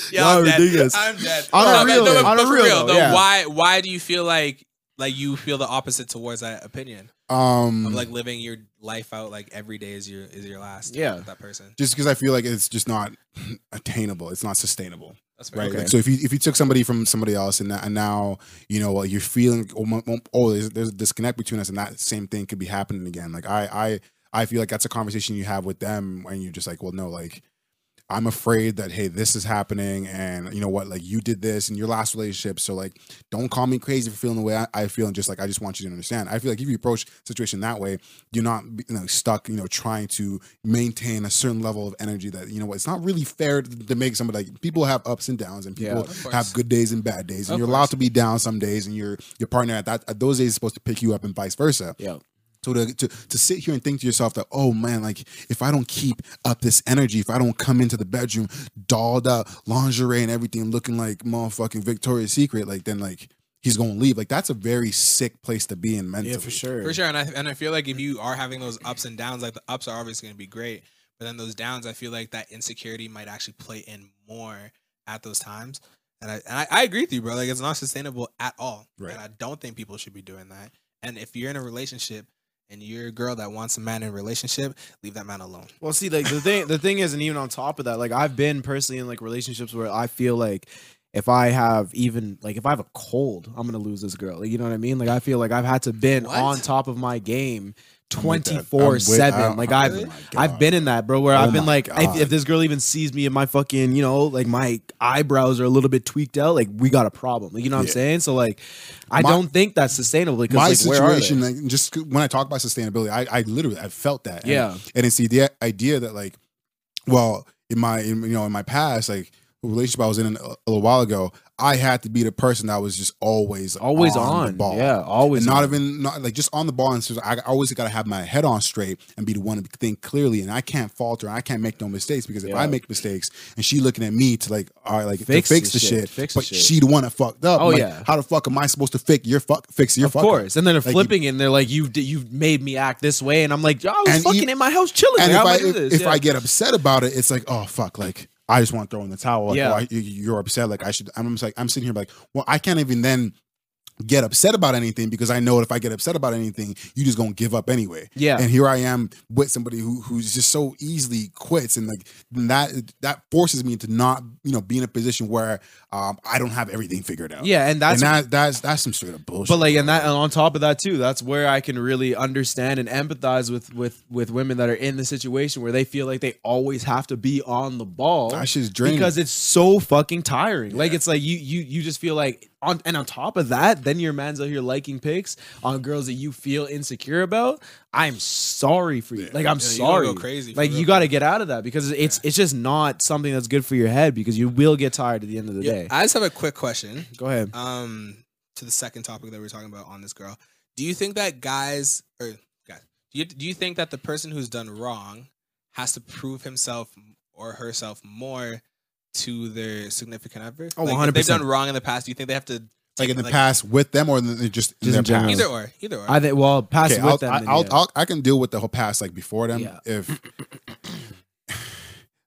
Yeah, Y'all I'm dead. I'm dead. On a No, real- no, on a for real though, yeah. why why do you feel like like you feel the opposite towards that opinion Um, of like living your life out like every day is your is your last Yeah. with that person? just because I feel like it's just not attainable. It's not sustainable. That's right? Okay. Like, so if you if you took somebody from somebody else and, that, and now you know like, you're feeling oh, oh there's, there's a disconnect between us and that same thing could be happening again. Like I I I feel like that's a conversation you have with them when you're just like well no like I'm afraid that hey this is happening and you know what like you did this in your last relationship so like don't call me crazy for feeling the way I, I feel and just like I just want you to understand. I feel like if you approach the situation that way you're not you know stuck you know trying to maintain a certain level of energy that you know what it's not really fair to, to make somebody like people have ups and downs and people course. have good days and bad days and Of you're allowed course. to be down some days and your your partner at that at those days is supposed to pick you up and vice versa yeah. So to, to to sit here and think to yourself that oh man like if i don't keep up this energy if i don't come into the bedroom dolled up lingerie and everything looking like motherfucking victoria's secret like then like he's gonna leave like that's a very sick place to be in mentally Yeah, for sure. For sure, and I and I feel like if you are having those ups and downs, like the ups are obviously going to be great, but then those downs, I feel like that insecurity might actually play in more at those times. And I and I, I agree with you, bro. Like it's not sustainable at all, Right. and I don't think people should be doing that. And if you're in a relationship and you're a girl that wants a man in a relationship, leave that man alone. Well, see, like the thing, the thing is, and even on top of that, like I've been personally in like relationships where I feel like if I have even like if I have a cold, I'm gonna lose this girl. Like, you know what I mean? Like I feel like I've had to been What? on top of my game I'm with that. I'm twenty four seven. Like I- I've oh I've been in that, bro. Where Oh I've been like, if, if this girl even sees me and my fucking, you know, like my eyebrows are a little bit tweaked out, like we got a problem. Like you know what Yeah. I'm saying? So like, I My- don't think that's sustainable because my like, where situation like just when i talk about sustainability i, I literally i felt that And- Yeah. and it's the idea that like well in my in, you know in my past like relationship i was in a, little while ago i had to be the person that was just always always on, on, the ball yeah, always and not on. even not like just on the ball and so I always got to have my head on straight and be the one to think clearly and I can't falter and I can't make no mistakes because if Yeah. I make mistakes and she looking at me to like all right like Fix fix the the shit, shit, fix the but shit. she the one that fucked up Oh, like, yeah. how the fuck am I supposed to fix your fuck fix your of fuck up? course. And then they're Like, flipping it and they're like, you you've made me act this way. And I'm like, I was fucking in my house chilling. and Like, if I if, if Yeah. I get upset about it, it's like, oh fuck, like I just want to throw in the towel. Like, Yeah. oh, I, you- you're upset. Like I should. I'm just like I'm sitting here like, well, I can't even then get upset about anything because I know if I get upset about anything, you just gonna give up anyway. Yeah. And here I am with somebody who who's just so easily quits, and like that that forces me to not you know be in a position where um I don't have everything figured out. yeah, and that's and that that's that's some straight up bullshit. but like and that and on top of that too that's where i can really understand and empathize with with with women that are in the situation where they feel like they always have to be on the ball that shit's draining. because it's so fucking tiring like it's like you you you just feel like on and on top of that then your man's out here liking pics on girls that you feel insecure about i'm sorry for you Yeah. like i'm Yeah, sorry gotta go crazy like you got to get out of that because it's it's just not something that's good for your head because you will get tired at the end of the Yeah, day I just have a quick question. go ahead Um, to the second topic that we we're talking about on this girl, do you think that guys or guys, do you do you think that the person who's done wrong has to prove himself or herself more to their significant other? Oh, like, if they've done wrong in the past. Do you think they have to like in it, the past with them or in the, just, in Just their in general. past? Either or, either or. i think well pass Okay, with I'll, them I- then, I'll, yeah. I'll, I can deal with the whole past like before them. Yeah. If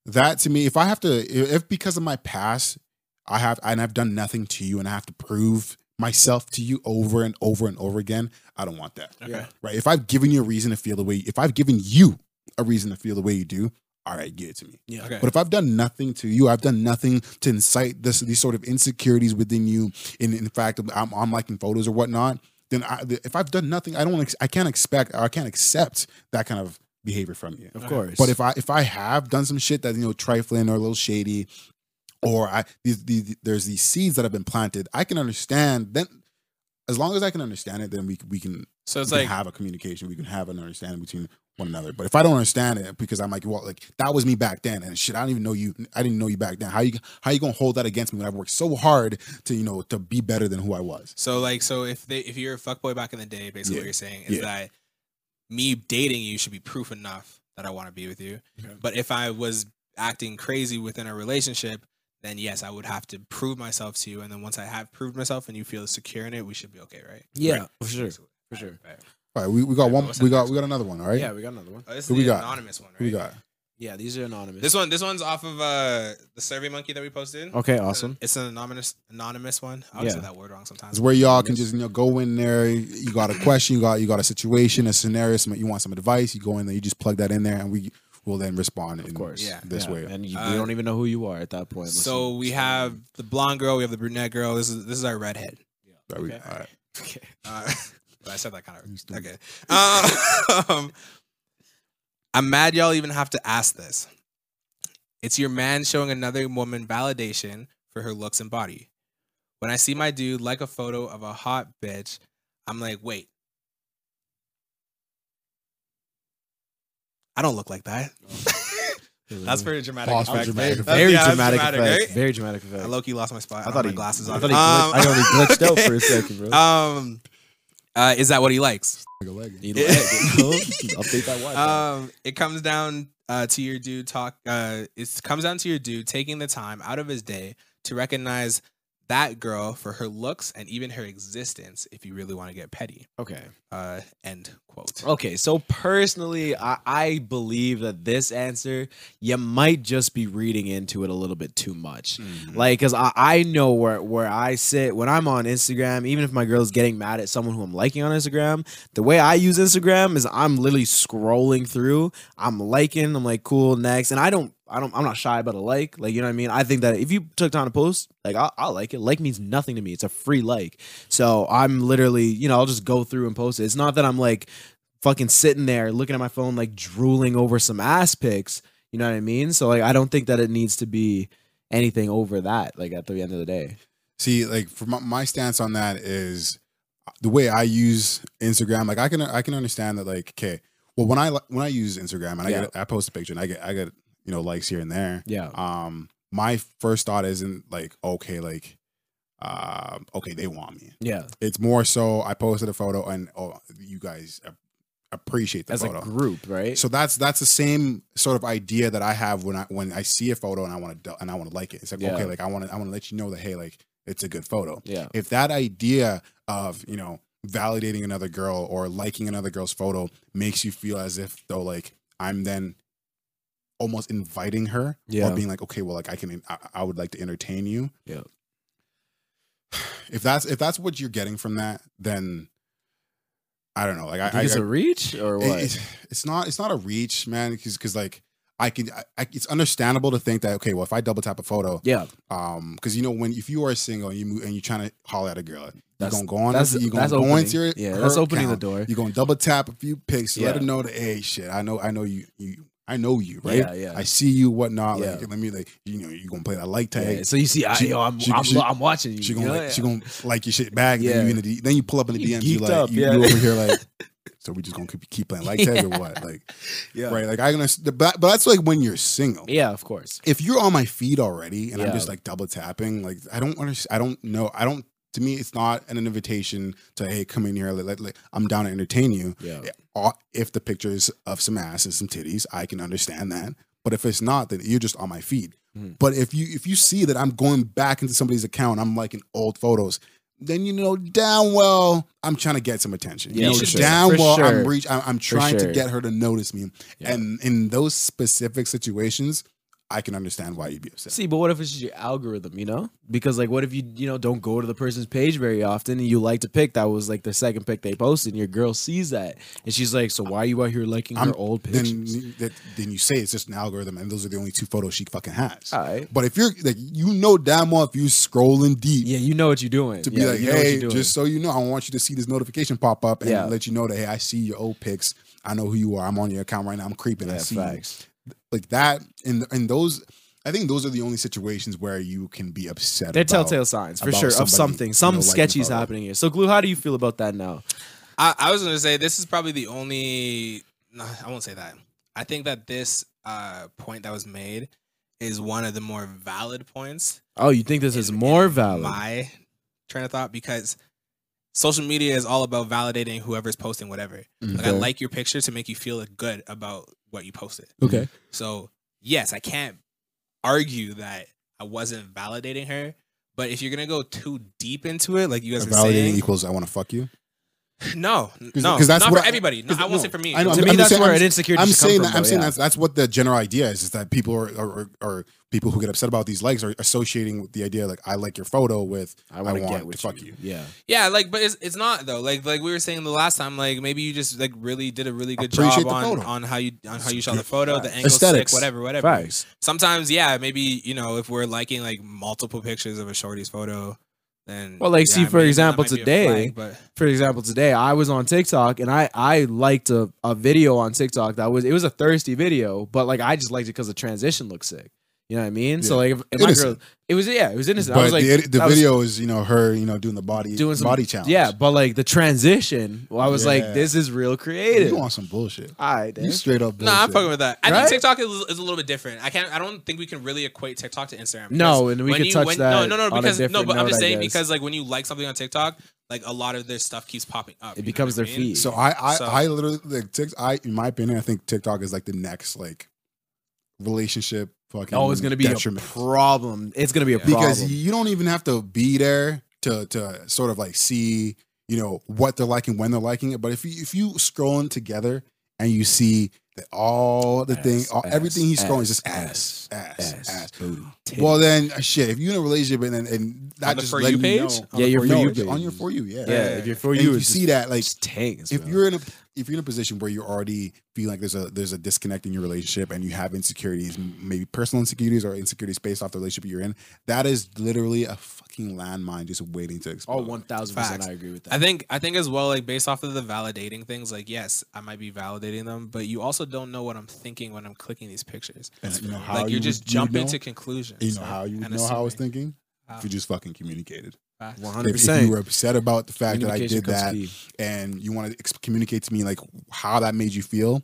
that to me, if I have to, if if because of my past, I have and I've done nothing to you, and I have to prove myself to you over and over and over again, I don't want that. Okay. Yeah. Right? If I've given you a reason to feel the way, if I've given you a reason to feel the way you do, all right, give it to me. yeah Okay. But if I've done nothing to you, I've done nothing to incite this these sort of insecurities within you. And in fact, I'm, I'm liking photos or whatnot. Then I, if I've done nothing, I don't. I can't expect. Or I can't accept that kind of behavior from you. Of course. But if I if I have done some shit that you know trifling or a little shady, or I these, these there's these seeds that have been planted, I can understand. Then as long as I can understand it, then we we can so it's we like can have a communication. We can have an understanding between one another. But if I don't understand it, because I'm like, well, like that was me back then, and shit, I don't even know you. I didn't know you back then. How you how you gonna hold that against me when I've worked so hard to you know to be better than who I was? so like so if they if you're a fuckboy back in the day, basically Yeah. what you're saying is Yeah. that me dating you should be proof enough that I want to be with you. Okay. But if I was acting crazy within a relationship, then yes, I would have to prove myself to you. And then once I have proved myself and you feel secure in it, we should be okay, right? Yeah, Right. for sure. For sure. Right, right. All right, we, we got Alright, one. We got we got another one. All right. Yeah, we got another one. Oh, this Who is we the got? anonymous one, right? Who we got? Yeah, these are anonymous. This one, this one's off of uh the Survey Monkey that we posted. Okay, awesome. It's an anonymous anonymous one. I always Yeah. say that word wrong sometimes. It's where y'all can just you know go in there. You got a question, you got you got a situation, a scenario, some, you want some advice. You go in there, you just plug that in there, and we will then respond. Of in course. Yeah. this Yeah, way. And you, Uh, we don't even know who you are at that point. So you- we have the blonde girl, we have the brunette girl. This is this is our redhead. That we- Okay. all right. Okay. Uh, I said that kind of okay. Um, I'm mad y'all even have to ask this. It's your man showing another woman validation for her looks and body. When I see my dude like a photo of a hot bitch, I'm like, wait. I don't look like that. That's very dramatic. Pause for dramatic That's- very yeah, that's dramatic, effect. right? Very dramatic effect. I low key lost my spot. I, I thought thought my he- glasses I thought he glitched- I thought he glitched out for a second, bro. Um, uh, is that what he likes? Like a leg. You know, update that watch. Um, it comes down uh, to your dude talk. Uh, it comes down to your dude taking the time out of his day to recognize that girl for her looks and even her existence. If you really want to get petty, okay. Uh, end quote. Okay, so personally, I, I believe that this answer you might just be reading into it a little bit too much. Mhm. Like, cause I, I know where where I sit when I'm on Instagram. Even if my girl's getting mad at someone who I'm liking on Instagram, the way I use Instagram is I'm literally scrolling through. I'm liking. I'm like, cool, next, and I don't. I don't. I'm not shy about a like. Like, you know what I mean. I think that if you took time to post, like, I'll, I'll like it. Like means nothing to me. It's a free like. So I'm literally, you know, I'll just go through and post it. It's not that I'm like fucking sitting there looking at my phone, like drooling over some ass pics. You know what I mean? So like, I don't think that it needs to be anything over that. Like at the end of the day. See, like for my, my stance on that is the way I use Instagram. Like I can I can understand that. Like okay, well when I when I use Instagram and I Yeah. get I post a picture and I get I get you know likes here and there. Yeah. Um, my first thought isn't like okay, like um, okay, they want me. Yeah. It's more so I posted a photo and oh, you guys appreciate the As a photo. group, right? So that's that's the same sort of idea that I have when I when I see a photo and I want to and I want to like it. It's like Yeah. okay, like I want to I want to let you know that hey, like it's a good photo. yeah. If that idea of you know validating another girl or liking another girl's photo makes you feel as if though like I'm then almost inviting her Yeah. or being like okay, well like I can I, I would like to entertain you. Yeah. If that's if that's what you're getting from that, then I don't know. Like I, I it's I- a reach or what? it- it's not it's not a reach, man. Because because like I can I, it's understandable to think that okay, well if I double tap a photo, yeah. um, because you know when if you are single and you move and you're trying to holler at a girl, you're gonna go on, That's, you're gonna that's go opening. into your yeah, that's opening account, the door. You're gonna double tap a few pics to let Yeah. her know that hey shit, I know I know you you I know you right. Yeah, yeah. I see you whatnot. Like Yeah. let me like you know you gonna play that like tag. Yeah, so you see, I, She- yo, I'm, she- I'm, she- I'm watching you. She gonna know? like, she gonna like your shit back. Yeah. Then you in the then you pull up in the DMs. You like up, you, yeah. you over here like. So we just gonna keep, keep playing like tag or what? Like yeah. right? Like I understand- but but that's like when you're single. Yeah, of course. If you're on my feed already and I'm just like double tapping, like I don't understand. I don't know. I don't. To me, it's not an invitation to hey, come in here. Let, let, let- I'm down to entertain you. Yeah. Uh, If the pictures of some ass and some titties, I can understand that. But if it's not, then you're just on my feed. Mhm. But if you if you see that I'm going back into somebody's account, I'm liking old photos. Then you know damn well I'm trying to get some attention. Yeah, you know sure. damn For well sure. I'm reach. I'm, I'm trying sure. to get her to notice me. Yeah. And in those specific situations, I can understand why you'd be upset. See, but what if it's just your algorithm, you know? Because like what if you, you know, don't go to the person's page very often and you like to pick that was like the second pick they posted and your girl sees that and she's like, So why are you out here liking her I'm- old then pictures? that, then you say it's just an algorithm, and those are the only two photos she fucking has. All right. But if you're like, you know, damn well if you're scrolling deep Yeah, you know what you're doing. to be Yeah, like, you know hey, just so you know, I want you to see this notification pop up and Yeah. let you know that hey, I see your old pics. I know who you are. I'm on your account right now. I'm creeping. I see facts. you. Like that. and in those, I think those are the only situations where you can be upset. They're about- telltale signs for about sure of somebody, something. you Some know, sketchy's happening here. So Glue, how do you feel about that now? I, I was gonna say this is probably the only. No, I won't say that. I think that this uh, point that was made is one of the more valid points. Oh, you think this in- is more valid? My train of thought because social media is all about validating whoever's posting whatever. Like I like your picture to make you feel good about what you posted. Okay. So yes, I can't argue that I wasn't validating her. But if you're gonna go too deep into it, like you guys were Validating saying, equals I want to fuck you. No, 'Cause- no, 'cause that's not what for I- everybody. No, 'cause- I won't no, say for me. I know, To I'm- me, I'm that's saying- where I'm- an insecurity. I'm should come saying from. I'm though, saying yeah. that's that's what the general idea is. Is that people are, are, are, are people who get upset about these likes are associating with the idea like I like your photo with I I want to want to fuck you. Yeah. Yeah, like, but it's it's not though. Like like we were saying the last time, like maybe you just like really did a really good Appreciate job on on how you on how you shot the good. photo, the Facts. angle sick, Aesthetics. whatever, whatever. Facts. Sometimes, yeah, maybe you know if we're liking like multiple pictures of a shorty's photo, then Well, like, yeah, see, for maybe that example, might be a today- flag, but For example, today I was on TikTok and I I liked a, a video on TikTok that was it was a thirsty video, but like I just liked it because the transition looked sick. You know what I mean? So like if, if my girl, it was yeah, it was innocent. I But was like the, the that was- video is you know her you know doing the body doing some body challenge. Yeah, but like the transition, well, I was like, this is real creative. you want some bullshit. All right, You straight up. no, I'm fucking with that. I Right? think TikTok is, is a little bit different. I can't. I don't think we can really equate TikTok to Instagram. No, and we when could you- touch when- that No, no, no. Because no, different but I'm just saying because like when you like something on TikTok, like a lot of their stuff keeps popping up. It becomes their I mean? feed. So I I, So- I literally like Tik, I in my opinion I think TikTok is like the next like relationship fucking. Oh, it's gonna be a problem. It's gonna be a Yeah. problem. because you don't even have to be there to to sort of like see you know what they're liking when they're liking it. But if you if you scrolling together and you see all the thing, all, ass, everything he's scrolling is ass, just ass, ass, ass. ass, Well, then uh, shit. If you're in a relationship and and that On the just For You letting you page? know, Yeah, the your For For You page, on your for you, yeah. yeah, if you're for you, if you see that like just tanks. if you're in a if you're in a position where you're already feel like there's a there's a disconnect in your relationship and you have insecurities, maybe personal insecurities or insecurities based off the relationship you're in, that is literally a fucking landmine just waiting to oh, explode. oh, one thousand percent, I agree with that. I think I think as well, like based off of the validating things, like yes, I might be validating them, but you also don't know what I'm thinking when I'm clicking these pictures. And you know how like you you're just you would jumping know? to conclusions. You know how you would And know how I was thinking? How? If you just fucking communicated. Facts. One If, hundred percent. you were upset about the fact that I did that key. and you want to ex- communicate to me like how that made you feel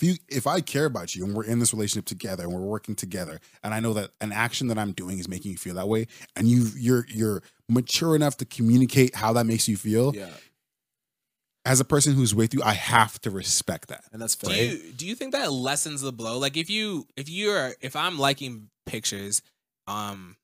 if you if i care about you and we're in this relationship together and we're working together and i know that an action that i'm doing is making you feel that way and you you're you're mature enough to communicate how that makes you feel Yeah, as a person who's with you i have to respect that and that's fair. Do you do you think that lessens the blow? Like if you if you're if I'm liking pictures um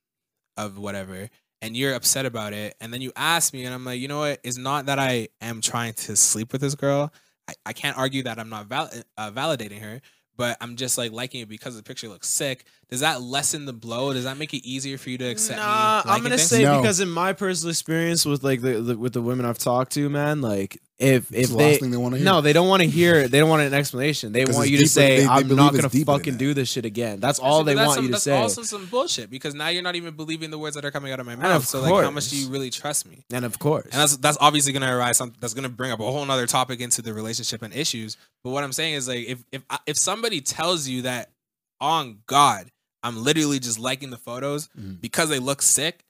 of whatever and you're upset about it and then you ask me and I'm like, you know what? It's not that I am trying to sleep with this girl. I, I can't argue that I'm not val- uh, validating her, but I'm just like liking it because the picture looks sick. Does that lessen the blow? Does that make it easier for you to accept me? Nah, I'm gonna things? say No. because in my personal experience with like the, the with the women I've talked to, man, like if if the they last thing they want to hear no, they don't want to hear. They don't want an explanation. they want it's you to deeper- say, they- they "I'm not gonna fucking do this shit again." That's all see, they that's want some- you to that's say. also some bullshit because now you're not even believing the words that are coming out of my of mouth. So like, how much do you really trust me? and of course, And that's that's obviously gonna arise. Some, that's gonna bring up a whole nother topic into the relationship and issues. But what I'm saying is like, if if if somebody tells you that, on God, I'm literally just liking the photos Mhm. because they look sick.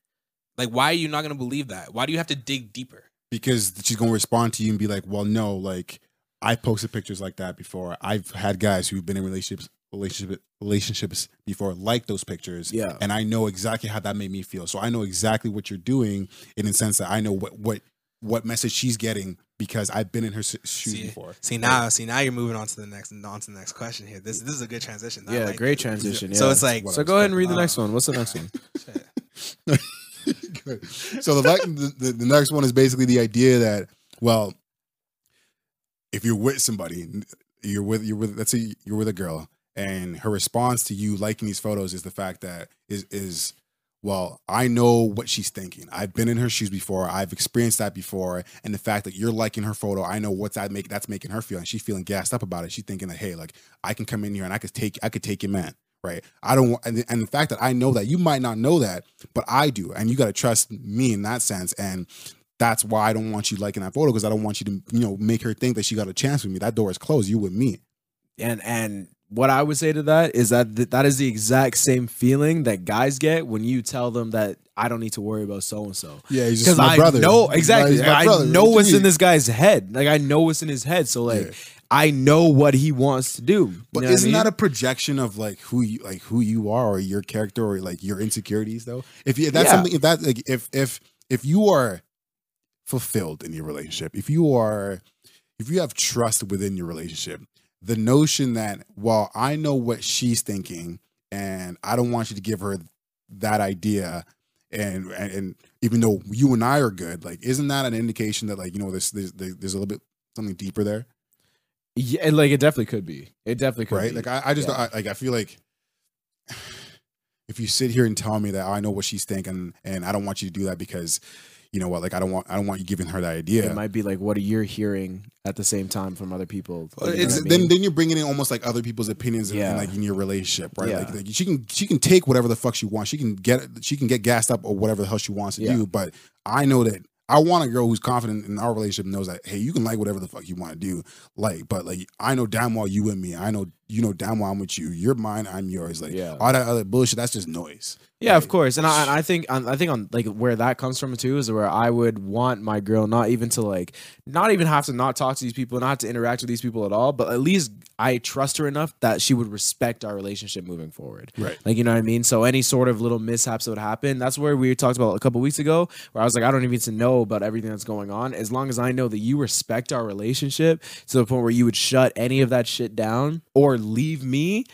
Like, why are you not gonna believe that? Why do you have to dig deeper? Because she's gonna respond to you and be like, "Well, no, like I posted pictures like that before. I've had guys who've been in relationships, relationship, relationships before, like those pictures, yeah, and I know exactly how that made me feel. So I know exactly what you're doing in the sense that I know what what what message she's getting because I've been in her s- shoes See, before. See now, see now you're moving on to the next on to the next question here. This this is a good transition. I yeah, like great it. transition. So it's like, so go ahead and read the next one. What's the next one? Good. So the, the the the next one is basically the idea that well, if you're with somebody, you're with you're with let's say you're with a girl, and her response to you liking these photos is the fact that is is well, I know what she's thinking. I've been in her shoes before. I've experienced that before, and the fact that you're liking her photo, I know what's that make that's making her feel, and she's feeling gassed up about it. She's thinking that hey, like I can come in here and I could take I could take your man, right? I don't want, and the, and the fact that I know that you might not know that, but I do, and you got to trust me in that sense, and that's why I don't want you liking that photo because I don't want you to you know make her think that she got a chance with me. That door is closed. You with me. and and what I would say to that is that th- that is the exact same feeling that guys get when you tell them that I don't need to worry about so and so. Yeah, he's just my I brother. know exactly. My I brother. know What what's in this guy's head. Like I know what's in his head. So like Yeah. I know what he wants to do. You But know isn't mean? that a projection of like who you like who you are or your character or like your insecurities though? If you, if that's Yeah. something if that like if if if you are fulfilled in your relationship, if you are if you have trust within your relationship, the notion that well, I know what she's thinking and I don't want you to give her that idea and, and and even though you and I are good, like isn't that an indication that like you know there's there's, there's a little bit something deeper there, Yeah, like it definitely could be. It definitely could right? be. Like I, I just Yeah. I, like I feel like if you sit here and tell me that I know what she's thinking and I don't want you to do that because you know what like I don't want I don't want you giving her that idea. It might be like what are you're hearing at the same time from other people. Well, You know it's- I then mean? then you're bringing in almost like other people's opinions in, in, Yeah. like in your relationship, right? Yeah. Like, like she can she can take whatever the fuck she wants. She can get she can get gassed up or whatever the hell she wants to Yeah. do. But I know that I want a girl who's confident in our relationship knows that hey, you can like whatever the fuck you want to do. Like, but like I know damn well you and me. I know you know damn well I'm with you. You're mine. I'm yours. Like Yeah. all that other bullshit. That's just noise. Yeah, of course, and I, I think I think on like where that comes from too is where I would want my girl not even to like not even have to not talk to these people, not to interact with these people at all, but at least I trust her enough that she would respect our relationship moving forward. Right. Like you know what I mean. So any sort of little mishaps that would happen, that's where we talked about a couple weeks ago, where I was like, I don't even need to know about everything that's going on, as long as I know that you respect our relationship to the point where you would shut any of that shit down or leave me.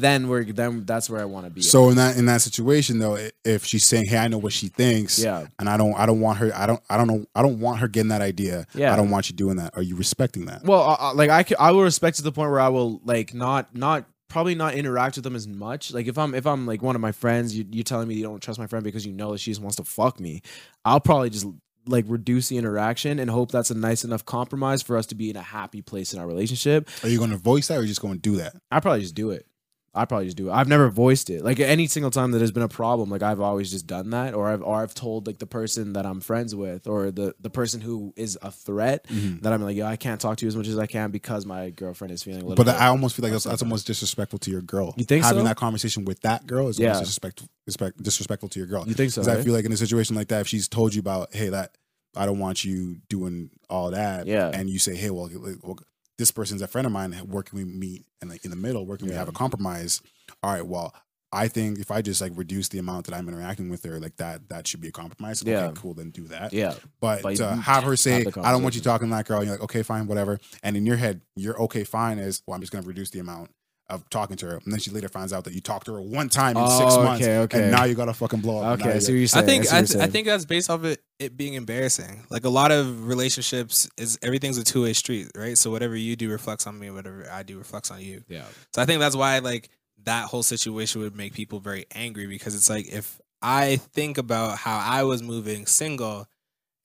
Then we're then that's where I want to be. So in that in that situation though, if she's saying, "Hey, I know what she thinks," yeah. and I don't I don't want her I don't I don't know I don't want her getting that idea. Yeah. I don't want you doing that. Are you respecting that? Well, uh, I, like I, I will respect to the point where I will like not not probably not interact with them as much. Like if I'm if I'm like one of my friends, you you telling me you don't trust my friend because you know that she just wants to fuck me, I'll probably just like reduce the interaction and hope that's a nice enough compromise for us to be in a happy place in our relationship. Are you going to voice that, or are you just going to do that? I probably just do it. I probably just do it. I've never voiced it. Like any single time that there's been a problem, like I've always just done that, or I've or I've told like the person that I'm friends with, or the the person who is a threat mm-hmm. that I'm like, yo, I can't talk to you as much as I can because my girlfriend is feeling a little. But. I almost feel like that's, that's almost disrespectful to your girl. You think having so? that conversation with that girl is Yeah. almost disrespectful, respect, disrespectful to your girl. you think so? Because I right? feel like in a situation like that, if she's told you about, hey, that I don't want you doing all that, Yeah. and you say, hey, well, like, well, this person's a friend of mine. Where can we meet? And like in the middle, where can we have a compromise? All right, well. I think if I just like reduce the amount that I'm interacting with her, like that, that should be a compromise. Okay, Yeah. cool, then do that. yeah, But, But to have her say, have "I don't want you talking to that girl," you're like, "Okay, fine, whatever." And in your head, you're "okay, fine" is, "Well, I'm just going to reduce the amount of talking to her." And then she later finds out that you talked to her one time in six Oh, months, okay, okay. and now you got to fucking blow up. okay. Now I you're- what you're saying. I think see I, th- you're I think that's based off it it being embarrassing. Like a lot of relationships is everything's a two way street, right? So whatever you do reflects on me, whatever I do reflects on you. yeah, So I think that's why like that whole situation would make people very angry because it's like if I think about how I was moving single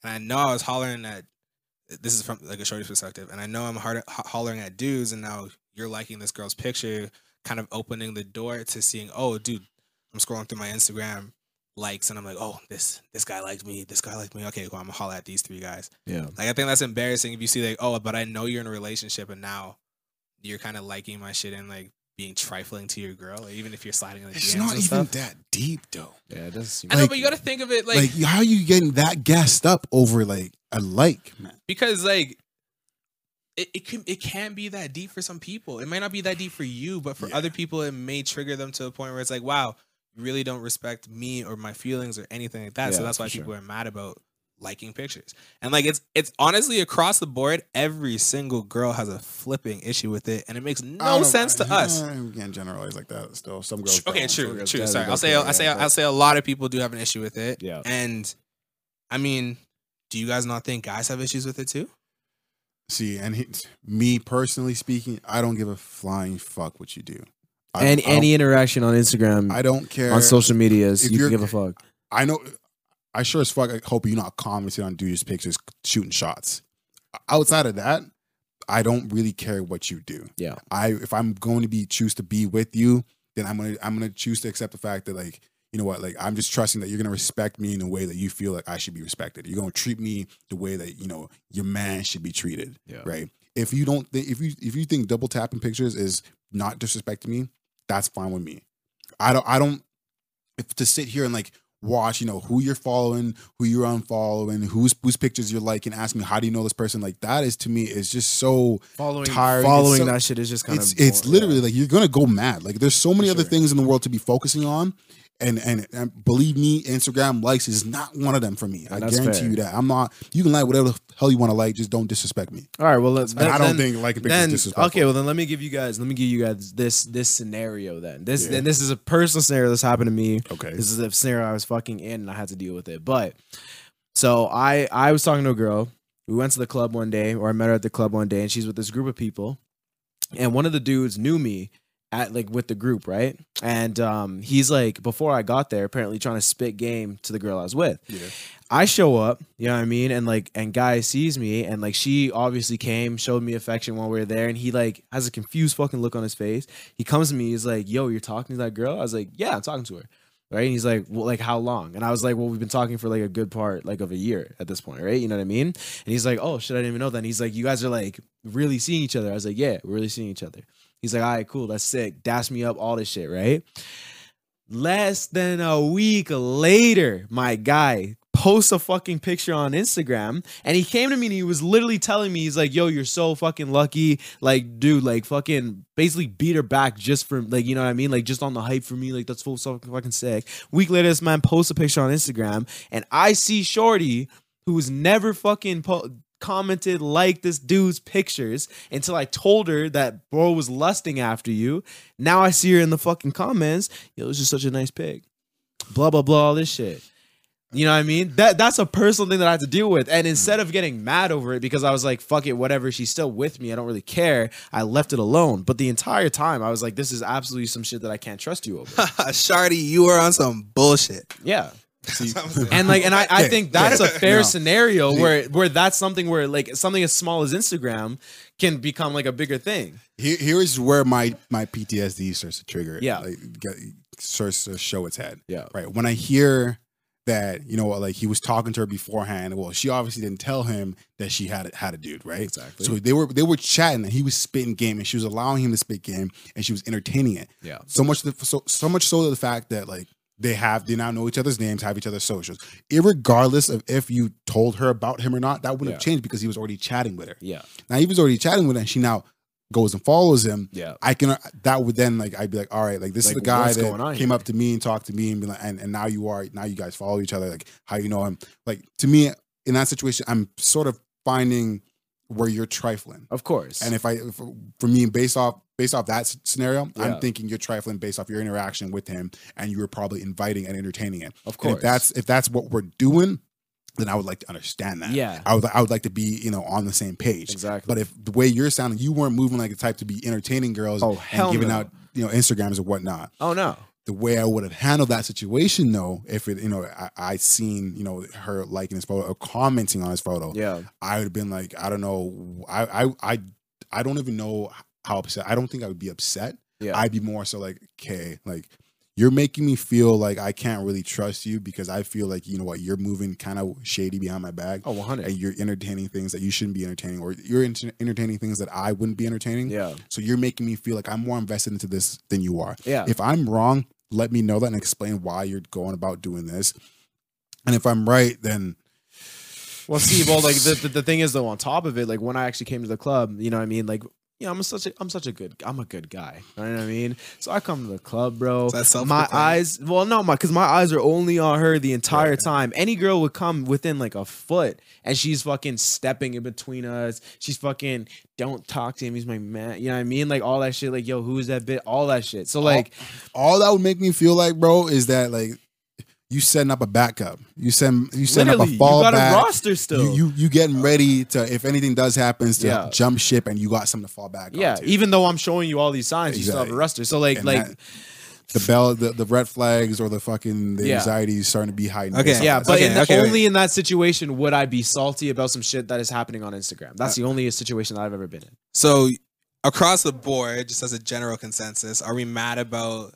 and I know I was hollering at this is from like a shorty's perspective and I know I'm hard, ho- hollering at dudes and now you're liking this girl's picture kind of opening the door to seeing oh dude I'm scrolling through my Instagram likes and I'm like oh this this guy liked me this guy liked me okay well I'm gonna holler at these three guys yeah, like I think that's embarrassing if you see like, oh, but I know you're in a relationship and now you're kind of liking my shit and like being trifling to your girl, or even if you're sliding like the It's DMs not and even stuff. that deep, though. yeah. It doesn't seem. I know, but you got to think of it like, Like, how are you getting that gassed up over like a like, man? because like it, it can it can be that deep for some people. It might not be that deep for you, but for Yeah. other people, it may trigger them to a point where it's like, wow, you really don't respect me or my feelings or anything like that. so that's why for sure. people are mad about liking pictures. And like it's it's honestly across the board, every single girl has a flipping issue with it, and it makes no sense to I- us. We can't generalize like that. Still, some girls. Okay, don't. true, true. Sorry, I'll say I'll say yeah, but- I'll say a lot of people do have an issue with it. Yeah. And I mean, do you guys not think guys have issues with it too? See, and he, me personally speaking, I don't give a flying fuck what you do. I, any I any interaction on Instagram, I don't care on social medias, if you can give a fuck. I know. I sure as fuck I hope you're not commenting on dudes' pictures, shooting shots. Outside of that, I don't really care what you do. Yeah. I if I'm going to be choose to be with you, then I'm gonna I'm gonna choose to accept the fact that like you know what like I'm just trusting that you're gonna respect me in a way that you feel like I should be respected. You're gonna treat me the way that you know your man should be treated. Yeah. Right. If you don't think if you if you think double tapping pictures is not disrespecting me, that's fine with me. I don't I don't if to sit here and like watch, you know, who you're following, who you're unfollowing, whose whose pictures you're liking, and ask me how do you know this person? Like that is to me is just so Following tiring. following so- that shit is just kind it's of it's literally like you're gonna go mad. Like there's so many For other things in the world to be focusing on, And, and and believe me, Instagram likes is not one of them for me. I And that's guarantee fair. you that. I'm not. You can like whatever the hell you want to like. Just don't disrespect me. All right, well, let's. And I don't then- think liking pictures then is disrespectful. okay well then let me give you guys let me give you guys this this scenario then this Yeah. and this is a personal scenario that's happened to me Okay. this is a scenario i was fucking in and i had to deal with it but so i i was talking to a girl we went to the club one day or i met her at the club one day and she's with this group of people and one of the dudes knew me at like with the group right and um he's like before i got there apparently trying to spit game to the girl i was with Yeah. I show up, you know what I mean, and like, and guy sees me, and like, she obviously came, showed me affection while we were there, and he like has a confused fucking look on his face. He comes to me, he's like, "Yo, you're talking to that girl?" I was like, "Yeah, I'm talking to her." Right? And he's like, "Well, like how long?" And I was like, "Well, we've been talking for like a good part, like of a year at this point, right? You know what I mean?" And he's like, "Oh shit, I didn't even know that." And he's like, "You guys are like really seeing each other?" I was like, "Yeah, we're really seeing each other." He's like, "All right, cool, that's sick." Dash me up, all this shit, right? Less than a week later, my guy posts a fucking picture on Instagram and he came to me and he was literally telling me, he's like, yo, you're so fucking lucky. Like, dude, like fucking basically beat her back just for like, you know what I mean? Like just on the hype for me. Like that's full so fucking sick. Week later, this man posts a picture on Instagram and I see Shorty who's never fucking po- commented like this dude's pictures until I told her that bro was lusting after you. Now I see her in the fucking comments. Yo, was just such a nice pic. Blah blah blah, all this shit. You know what I mean? That that's a personal thing that I had to deal with. And instead of getting mad over it because I was like, fuck it, whatever, she's still with me. I don't really care. I left it alone. But the entire time I was like, this is absolutely some shit that I can't trust you over. Shardy, you are on some bullshit. Yeah. That's what I'm saying. And like, and I, I think that's a fair No. scenario where where that's something where like something as small as Instagram can become like a bigger thing. Here, here's where my my PTSD starts to trigger. Yeah. like, get, starts to show its head. Yeah. Right when I hear that, you know, like he was talking to her beforehand. Well, she obviously didn't tell him that she had had a dude, right? Exactly. So they were they were chatting, and he was spitting game, and she was allowing him to spit game, and she was entertaining it. Yeah. So much, the, so so much so to the fact that like they have they now know each other's names, have each other's socials, irregardless of if you told her about him or not. That wouldn't have changed because he was already chatting with her. Yeah. Now he was already chatting with her, and she now goes and follows him. Yeah. I can that would then like I'd be like, all right, like this is the guy that came up to me and talked to me and be like, and, and now you are now you guys follow each other, like how you know him. Like to me, in that situation, I'm sort of finding where you're trifling. Of course. And if I, if, for me, based off based off that scenario, Yeah. I'm thinking you're trifling based off your interaction with him, and you were probably inviting and entertaining it. of And course. if that's if that's what we're doing, then I would like to understand that. Yeah. I would I would like to be you know on the same page. exactly. But if the way you're sounding, you weren't moving like the type to be entertaining girls Oh, and giving no. out you know Instagrams or whatnot. oh no. The way I would have handled that situation, though, if it you know I, I seen you know her liking his photo or commenting on his photo, Yeah. I would have been like, I don't know, I I I I don't even know how upset. I don't think I would be upset. Yeah. I'd be more so like, okay, like you're making me feel like I can't really trust you because I feel like you know what you're moving kind of shady behind my back. Oh, 100. And you're entertaining things that you shouldn't be entertaining, or you're enter- entertaining things that I wouldn't be entertaining. Yeah. So you're making me feel like I'm more invested into this than you are. Yeah. If I'm wrong, let me know that and explain why you're going about doing this. And if I'm right, then Well, see, well, like the, the the thing is though, on top of it, like when I actually came to the club, you know what I mean? Like, you know, I'm such a I'm such a good I'm a good guy. You know what I mean? So I come to the club, bro. My eyes, well, no, my because my eyes are only on her the entire time. Any girl would come within like a foot, and she's fucking stepping in between us. She's fucking don't talk to him. He's my man. You know what I mean? Like all that shit. Like yo, who's that bit? All that shit. So like, all that would make me feel like, bro, is that like you setting up a backup. You send you setting up a literally, you got a fallback. roster still. You, you you getting ready to if anything does happen to Yeah. jump ship and you got something to fall back yeah, onto. even though I'm showing you all these signs, you still have a roster. So like, And like. that- the bell the, the red flags or the fucking the Yeah. anxiety is starting to be heightened. Okay. Yeah, but Okay, in the, okay, wait. only in that situation would I be salty about some shit that is happening on Instagram. That's the uh, only situation that I've ever been in. So across the board, just as a general consensus, are we mad about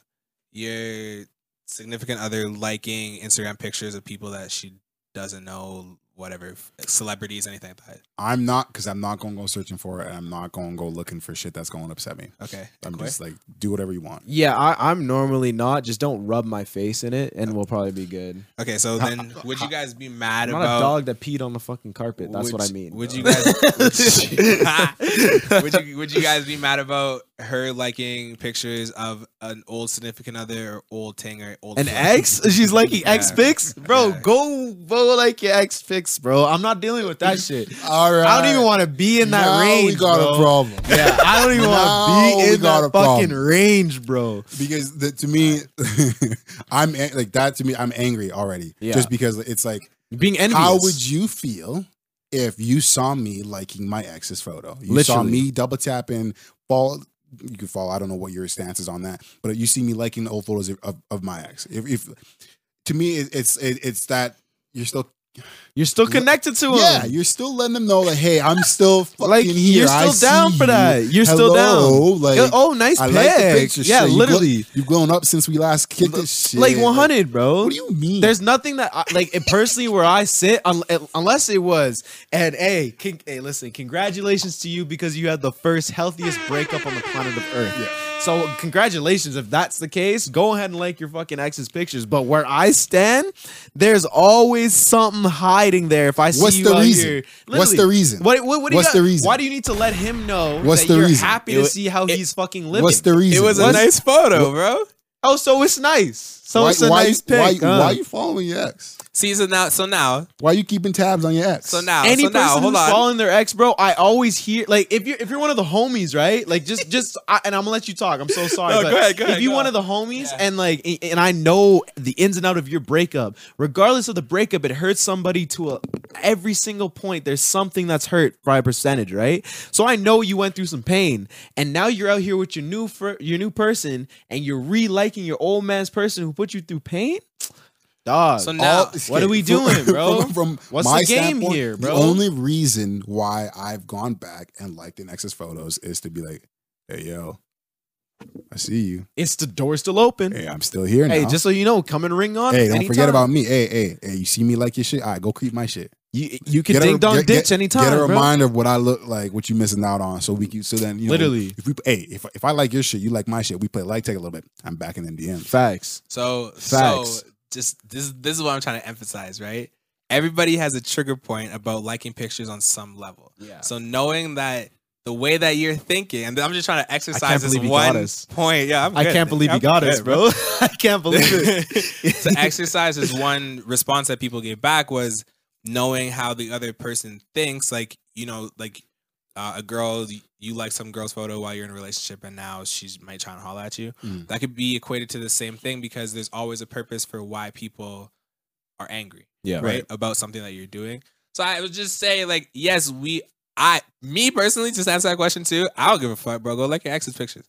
your significant other liking Instagram pictures of people that she doesn't know, whatever, celebrities, anything like that? I'm not because I'm not gonna go searching for it and I'm not gonna go looking for shit that's gonna upset me. Okay. I'm Quay? just like do whatever you want. Yeah, I, I'm normally not. Just don't rub my face in it, and we'll probably be good. Okay, so then would you guys be mad I'm not about a dog that peed on the fucking carpet. That's would- what I mean. Would bro. you guys would you, would you would you guys be mad about her liking pictures of an old significant other or old thing or old An photo. ex? She's liking ex Yeah. pics? Bro, Yeah. go go like your ex pics, bro. I'm not dealing with that shit. All right. I don't even want to be in that now range. We got bro. a problem. Yeah, I don't even want to be in got that a fucking range, bro. because the, to me, I'm like that. To me, I'm angry already. Yeah. Just because it's like, Being envious. how would you feel if you saw me liking my ex's photo? You saw me double tapping, fall. You could follow. I don't know what your stance is on that, but you see me liking the old photos of, of, of my ex. If, if to me, it, it's it, it's that you're still You're still connected to him. yeah, you're still letting them know that hey, I'm still fucking like here. you're I still down for that. You're still Hello, down. Like, oh, nice I like picture. Yeah, Shit, you literally. you've grown up since we last kicked this shit. like 100, bro. What do you mean? There's nothing that I, like it personally where I sit un, unless it was and hey, con, hey, listen, congratulations to you because you had the first healthiest breakup on the planet of Earth. Yeah. So congratulations if that's the case. Go ahead and like your fucking ex's pictures. But where I stand, there's always something hiding there. If I see What's you the out reason? here, What's Literally. the reason? What, what, what do you What's got- the reason? Why do you need to let him know What's that the you're reason? happy to wa- see how he's fucking living? What's the reason? It was a nice photo, bro. oh, so it's nice. So why, it's a why, nice why, pic. why, huh? why you following your ex? See, so now, so now, Why are you keeping tabs on your ex? so now, any so now, person hold who's on. following their ex, bro, I always hear like if you're if you're one of the homies, right? Like just just I, and I'm gonna let you talk. I'm so sorry. No, but go ahead, go if you go one on. of the homies Yeah. and like and I know the ins and out of your breakup, regardless of the breakup, it hurts somebody to a, every single point. There's something that's hurt by a percentage, right? So I know you went through some pain, and now you're out here with your new fir- your new person, and you're re-liking your old man's person who put you through pain. Dog, So now- what are we from- doing, bro? From, from What's my the game here, bro? The only reason why I've gone back and liked the Nexus photos is to be like, hey, yo, I see you. it's the door still open. Hey, I'm still here Hey, just so you know, come and ring on. hey, don't anytime. forget about me. Hey, hey, hey, you see me like your shit? All right, go keep my shit. you. You can Get a- ding dong get- ditch get- anytime, Get a bro. reminder of what I look like, what you missing out on, so we can. So then, you know, Literally. if we, hey, if if I like your shit, you like my shit. We play like take a little bit. I'm back in the DM. Facts. So, Facts. so just this this is what I'm trying to emphasize, right? Everybody has a trigger point about liking pictures on some level. Yeah. So knowing that the way that you're thinking, and I'm just trying to exercise this believe you got one us. point. Yeah, I'm I can't believe you got us, good, bro. I can't believe it. to exercise is one response that people gave back was knowing how the other person thinks. Like you know, like uh, a girl you like some girl's photo while you're in a relationship, and now she's might try and holler at you. Mm. That could be equated to the same thing because there's always a purpose for why people are angry, Yeah. right, about something that you're doing. So I would just say, like, yes, we. I, me personally, just answer that question too. I don't give a fuck, bro. Go like your ex's pictures.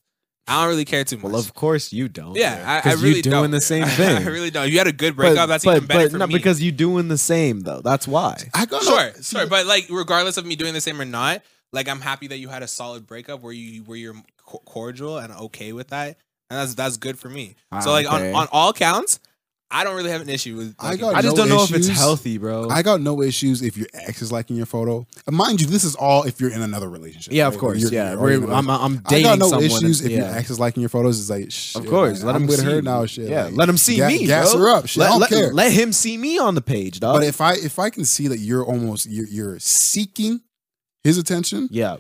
I don't really care too much. Well, of course you don't. Yeah, I, I really you doing don't. the same thing. I really don't. You had a good breakup, that's even better for not me. because you doing the same though. That's why. I got sure, sure, but like regardless of me doing the same or not, like I'm happy that you had a solid breakup where you where you're cordial and okay with that, and that's that's good for me. Ah, so like Okay. on on all counts, I don't really have an issue with. I liking got I just no don't know if it's healthy, bro. I got no issues if your ex is liking your photo. And mind you, this is all if you're in another relationship. yeah, of course. You're- Yeah, you're We're- already in a I'm, I'm I got no someone. issues and- if yeah. your ex is liking your photos. It's like, shit, Of course, man, let I'm him with see her you. now. Shit, Yeah, like, let him see ga- me. gas bro. her up. Shit, I let, don't let- care. let him see me on the page, dog. But if I if I can see that you're almost you're, you're seeking his attention, yeah.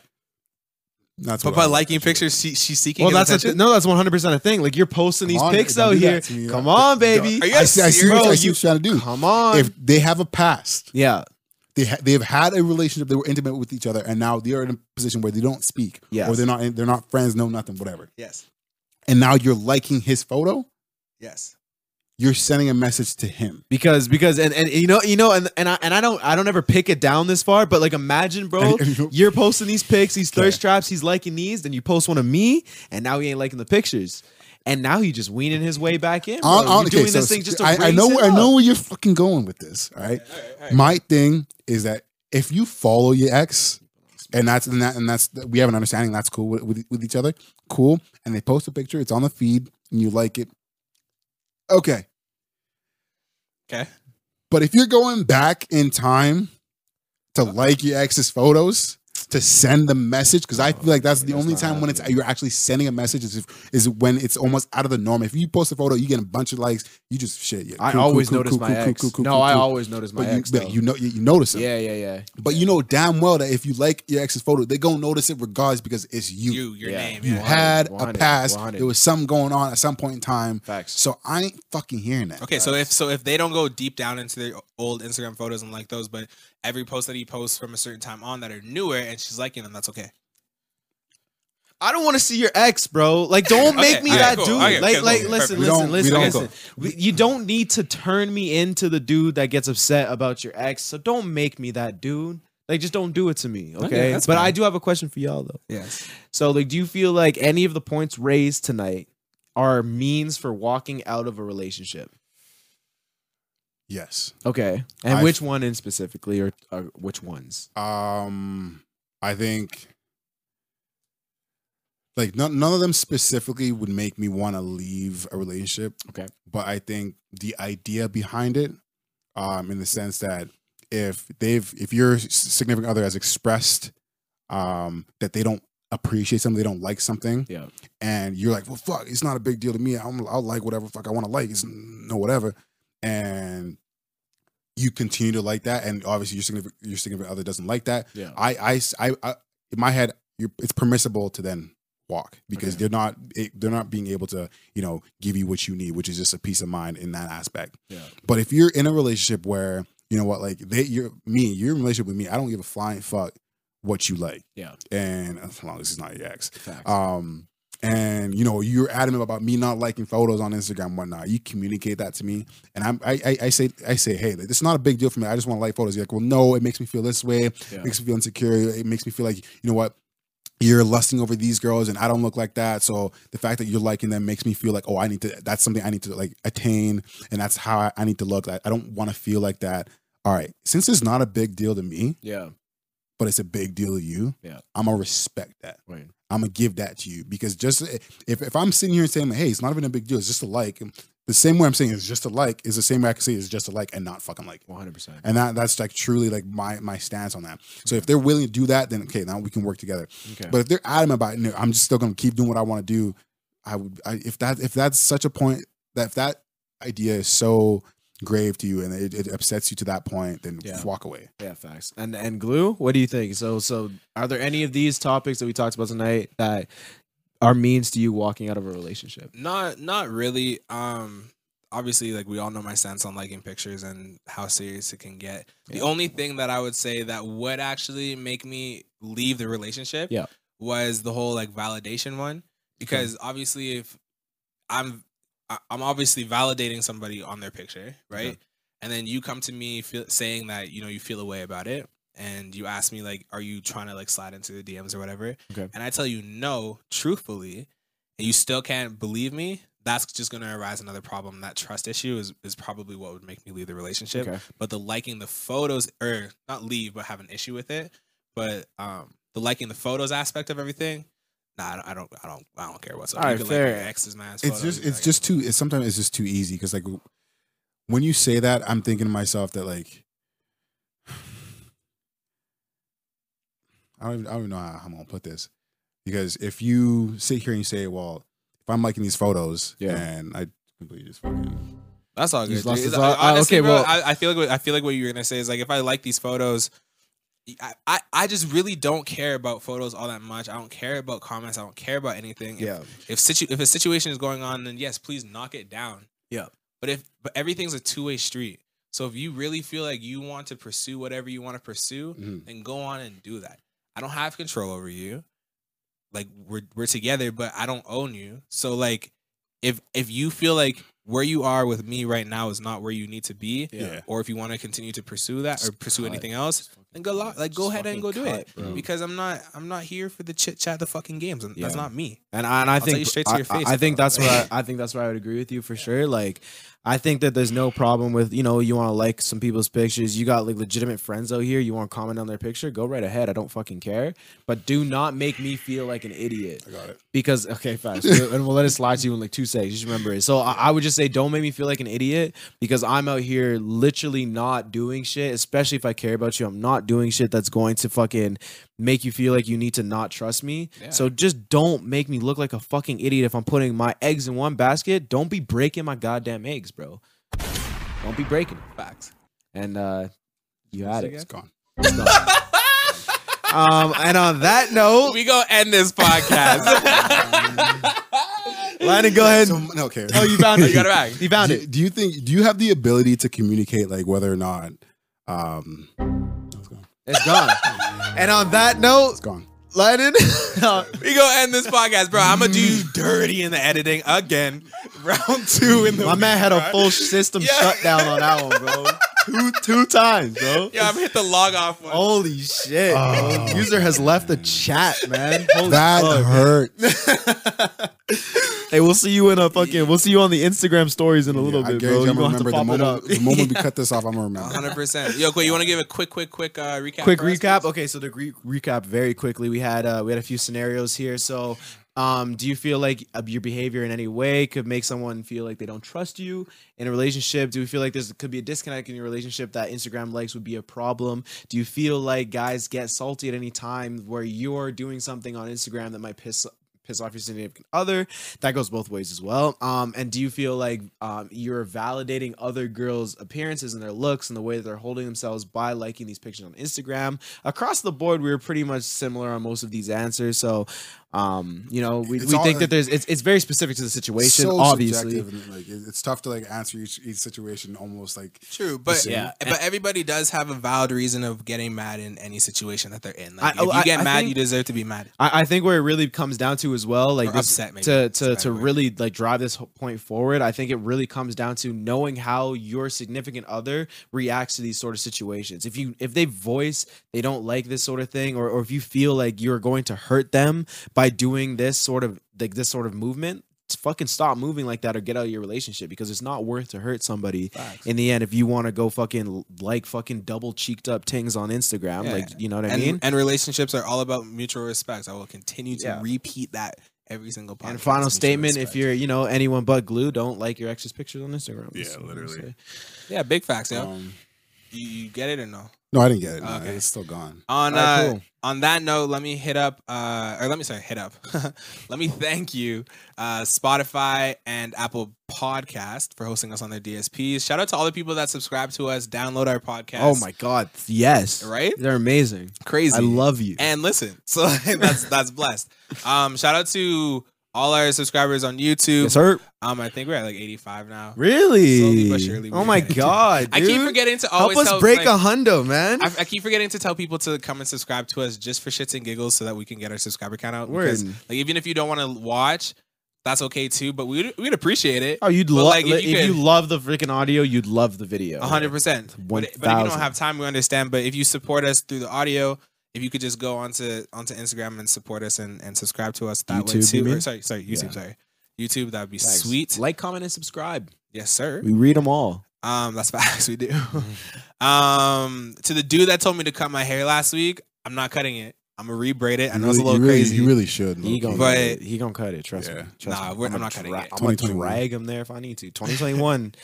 that's But what by I'm liking pictures, she, she's seeking. Well, his that's a th- no. That's 100 percent a thing. Like you're posting Come these on, pics out here. me. Come Don't- on, baby. Are you I see. I see, serious? what, I see you- what you're trying to do. Come on. If they have a past, yeah. they ha- they've had a relationship, they were intimate with each other, and now they are in a position where they don't speak, Yes. or they're not they're not friends, no nothing, whatever. Yes, And now you're liking his photo. yes. You're sending a message to him. because because and, and you know you know and and I, and I don't I don't ever pick it down this far but like imagine bro you're posting these pics these thirst Okay. traps he's liking these then you post one of me and now he ain't liking the pictures and now he just weaning his way back in bro. On- on- you're okay, doing so this thing just to I, I know it I know where you're fucking going with this. All right. My thing is that if you follow your ex, and that's and that and that's we have an understanding that's cool with, with, with each other, cool. And they post a picture, it's on the feed, and you like it. Okay. Okay. But if you're going back in time to like your ex's photos, to send the message because I oh, feel like that's the that's only not time when it's you're actually sending a message is if, is when it's almost out of the norm. If you post a photo, you get a bunch of likes. You just shit. Yeah, I cool, cool, always cool, notice cool, my cool, cool, ex. cool, cool, no, cool, I always notice my But you, ex. but you know you, you notice them. yeah, yeah, yeah. But you know damn well that if you like your ex's photo, they gonna notice it regardless because it's you. You, your Yeah. name. You yeah. had a past. 100. There was something going on at some point in time. Facts. So I ain't fucking hearing that. Okay, so if so if they don't go deep down into their old Instagram photos and like those, but every post that he posts from a certain time on that are newer and she's liking them, that's okay. I don't want to see your ex, bro. Like, don't make me okay, that cool. dude. Okay, like, okay, like, cool. listen, Perfect. Listen, listen, listen. We- You don't need to turn me into the dude that gets upset about your ex. So don't make me that dude. Like, just don't do it to me, okay? Okay, but fine. I do have a question for y'all though. Yes. So, like, do you feel like any of the points raised tonight are means for walking out of a relationship? Yes. Okay, and I've- which one in specifically, or, or which ones? Um, I think like none, none of them specifically would make me want to leave a relationship. Okay. But I think the idea behind it, um, in the sense that if they've if your significant other has expressed um that they don't appreciate something, they don't like something, Yeah. and you're like, well, fuck, it's not a big deal to me. I'm, I'll like whatever fuck I want to like. It's no whatever, and you continue to like that, and obviously your significant your significant other doesn't like that. Yeah. I, I, I, I in my head, you're, it's permissible to then walk because Okay. they're not it, they're not being able to you know give you what you need, which is just a peace of mind in that aspect. Yeah. But if you're in a relationship where you know what, like they, you're me, you're in a relationship with me, I don't give a flying fuck what you like, Yeah. and as long as it's not your ex, Facts. um, and you know you're adamant about me not liking photos on Instagram, whatnot. You communicate that to me, and I'm, I, I, I say, I say, hey, like, it's not a big deal for me. I just want to like photos. You're like, well, no, it makes me feel this way. Yeah. Makes me feel insecure. It makes me feel like, you know what, you're lusting over these girls, and I don't look like that. So the fact that you're liking them makes me feel like, oh, I need to. That's something I need to like attain, and that's how I, I need to look. I, I don't want to feel like that. All right, since it's not a big deal to me, yeah. but it's a big deal to you, Yeah. I'm gonna respect that. Right. I'm gonna give that to you because just if if I'm sitting here and saying, hey, it's not even a big deal, it's just a like. The same way I'm saying it's just a like is the same way I can say it's just a like and not fucking like. One hundred percent. And that that's like truly like my my stance on that. So if they're willing to do that, then okay, now we can work together. Okay. But if they're adamant about it, no, I'm just still gonna keep doing what I want to do. I would I, if that if that's such a point that if that idea is so grave to you and it, it upsets you to that point, then Yeah. walk away. Yeah, facts. And and glue, what do you think? So so are there any of these topics that we talked about tonight that are means to you walking out of a relationship? Not not really. Um obviously like we all know my stance on liking pictures and how serious it can get. The only thing that I would say that would actually make me leave the relationship Yeah. was the whole like validation one because obviously if I'm I- I'm obviously validating somebody on their picture, right? Okay. And then you come to me feel, saying that you know you feel a way about it, and you ask me like, "Are you trying to like slide into the DMs or whatever?" Okay. And I tell you no, truthfully, and you still can't believe me. That's just going to arise another problem. That trust issue is is probably what would make me leave the relationship. Okay. But the liking the photos, or not leave, but have an issue with it. But um, the liking the photos aspect of everything. Nah, I don't, I don't, I don't, I don't care whatsoever. Alright, you can fair. like your ex's man's it's just it's like- just too it's sometimes it's just too easy because like when you say that i'm thinking to myself that like i don't even, I don't even know how i'm gonna put this because if you sit here and you say well if i'm liking these photos Yeah. and i completely just fucking That's all good. lost dude. his It's- Ah, honestly, okay, bro, well- I, I feel like what, I feel like what you're gonna say is like if I like these photos, I, I I just really don't care about photos all that much. I don't care about comments. I don't care about anything. If, Yeah. If situ if a situation is going on, then yes, please knock it down. Yeah. But if but everything's a two way street. So if you really feel like you want to pursue whatever you want to pursue, Mhm. then go on and do that. I don't have control over you. Like we're we're together, but I don't own you. So like if if you feel like where you are with me right now is not where you need to be, Yeah. or if you want to continue to pursue that or pursue cut. anything else, then go lo- like go Just ahead and go fucking do it. bro. Because I'm not I'm not here for the chit chat, the fucking games. That's Yeah. not me. And I, and I tell think straight to I- your face I, I think that's where I, I think that's where I would agree with you for sure. Like, I think that there's no problem with you know you want to like some people's pictures. You got like legitimate friends out here. You want to comment on their picture? Go right ahead. I don't fucking care. But do not make me feel like an idiot. i got it Because okay, fast, and we'll let it slide to you in like two seconds. Just remember it. So I, I would just say, don't make me feel like an idiot because I'm out here literally not doing shit. Especially if I care about you, I'm not doing shit that's going to fucking make you feel like you need to not trust me. Yeah. So just don't make me look like a fucking idiot if I'm putting my eggs in one basket. Don't be breaking my goddamn eggs, bro. Don't be breaking. them. Facts. And uh you had it. It's gone. Um and on that note, We go end this podcast. Landon, go ahead. So, no, okay. Oh, you found it. you got it back. You found do, it. do you think? Do you have the ability to communicate like whether or not? Um, it's gone. And on that note, It's gone. Landon, uh, We go end this podcast, bro. I'm gonna do you dirty in the editing again. Round two in the my man had a full system Yeah. shutdown on that one, bro. Two two times, bro. Yeah, I'm hit the log off one. Holy shit. Oh. User has left the chat, man. Holy That fuck. hurt. Hey, we'll see you in a fucking. We'll see you on the Instagram stories in a little Yeah, I bit, guarantee bro. You're I'm gonna gonna have to remember the it moment. up. The moment we cut this off, I'm gonna remember. 100. percent Yo, Quay, you want to give a quick, quick, quick uh, recap? quick for us, recap. please? Okay, so the re- recap very quickly. We had uh, we had a few scenarios here. So, um, do you feel like uh, your behavior in any way could make someone feel like they don't trust you in a relationship? Do you feel like there's could be a disconnect in your relationship that Instagram likes would be a problem? Do you feel like guys get salty at any time where you're doing something on Instagram that might piss piss off your significant other? That goes both ways as well. Um, and do you feel like um, you're validating other girls' appearances and their looks and the way that they're holding themselves by liking these pictures on Instagram? Across the board, we were pretty much similar on most of these answers. So, um, you know, we, It's we all- think that there's it's, it's very specific to the situation, so obviously. like it's tough to like answer each, each situation almost like True, but Yeah. but everybody does have a valid reason of getting mad in any situation that they're in. Like, I- if oh, you I- get I mad, think- you deserve to be mad. I, I think where it really comes down to as well, like this, upset, maybe. to to to really like drive this point forward. I think it really comes down to knowing how your significant other reacts to these sort of situations. If you if they voice they don't like this sort of thing, or or if you feel like you're going to hurt them by doing this sort of like this sort of movement. Fucking stop moving like that or get out of your relationship because it's not worth to hurt somebody in the end if you want to go fucking like fucking double cheeked up tings on Instagram. Yeah. Like, you know what I mean? and relationships are all about mutual respect. I will continue to Yeah. repeat that every single podcast. And final Mutual statement: If you're, you know, anyone but glue, don't like your ex's pictures on Instagram. Yeah, That's what I'm gonna literally. yeah, big facts, yo. um, you, you get it or no? No, I didn't get it. No, Okay. It's still gone. On Alright, uh, cool. on that note, let me hit up uh or let me sorry, hit up. let me thank you, uh Spotify and Apple Podcast for hosting us on their DSPs. Shout out to all the people that subscribe to us, download our podcast. Oh my god, yes, Right? They're amazing. crazy. I love you. and listen. So that's that's blessed. Um shout out to all our subscribers on YouTube. Yes, sir. Um I think we're at like 85 now. Really? Slowly but surely oh my god, I keep dude. forgetting to always Help us tell, break like, a hundo, man. I, I keep forgetting to tell people to come and subscribe to us just for shits and giggles so that we can get our subscriber count out. Because, like even if you don't want to watch, that's okay too. But we'd we'd appreciate it. oh, you'd love like, if if, you you, love the freaking audio, you'd love the video. Hundred percent. But but if you don't have time, we understand. But if you support us through the audio, if you could just go onto onto Instagram and support us and, and subscribe to us that way YouTube, you too. Or, sorry, sorry, YouTube. Yeah. Sorry, YouTube. That'd be sweet. Like, comment, and subscribe. Yes, sir. We read them all. Um, that's facts. We do. um, to the dude that told me to cut my hair last week, I'm not cutting it. I'm gonna rebraid it. I know it's a little you really, crazy. You really should. He gonna, But- cut it. he gonna cut it. Trust Yeah. me. Trust Nah, me. I'm I'ma not cutting it. I'm gonna 2021. drag him there if I need to. 2021,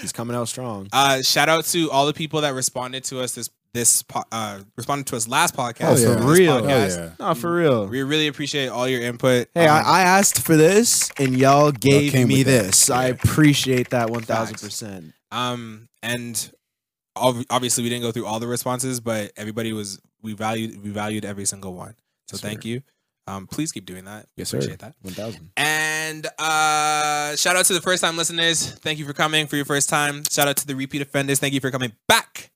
he's coming out strong. Uh, shout out to all the people that responded to us this this po- uh responded to us last podcast. Oh, yeah. For real. Hell podcast. yeah. No, for real. We really appreciate all your input. Hey, Um, I, I asked for this, and y'all gave came me with that. this. I appreciate that one thousand percent. um and ob- obviously we didn't go through all the responses, but everybody was we valued we valued every single one. So Yes, thank sir. you. Um, please keep doing that. We Yes, sir. appreciate that. One thousand. And uh, shout out to the first time listeners. Thank you for coming for your first time. Shout out to the repeat offenders. Thank you for coming back.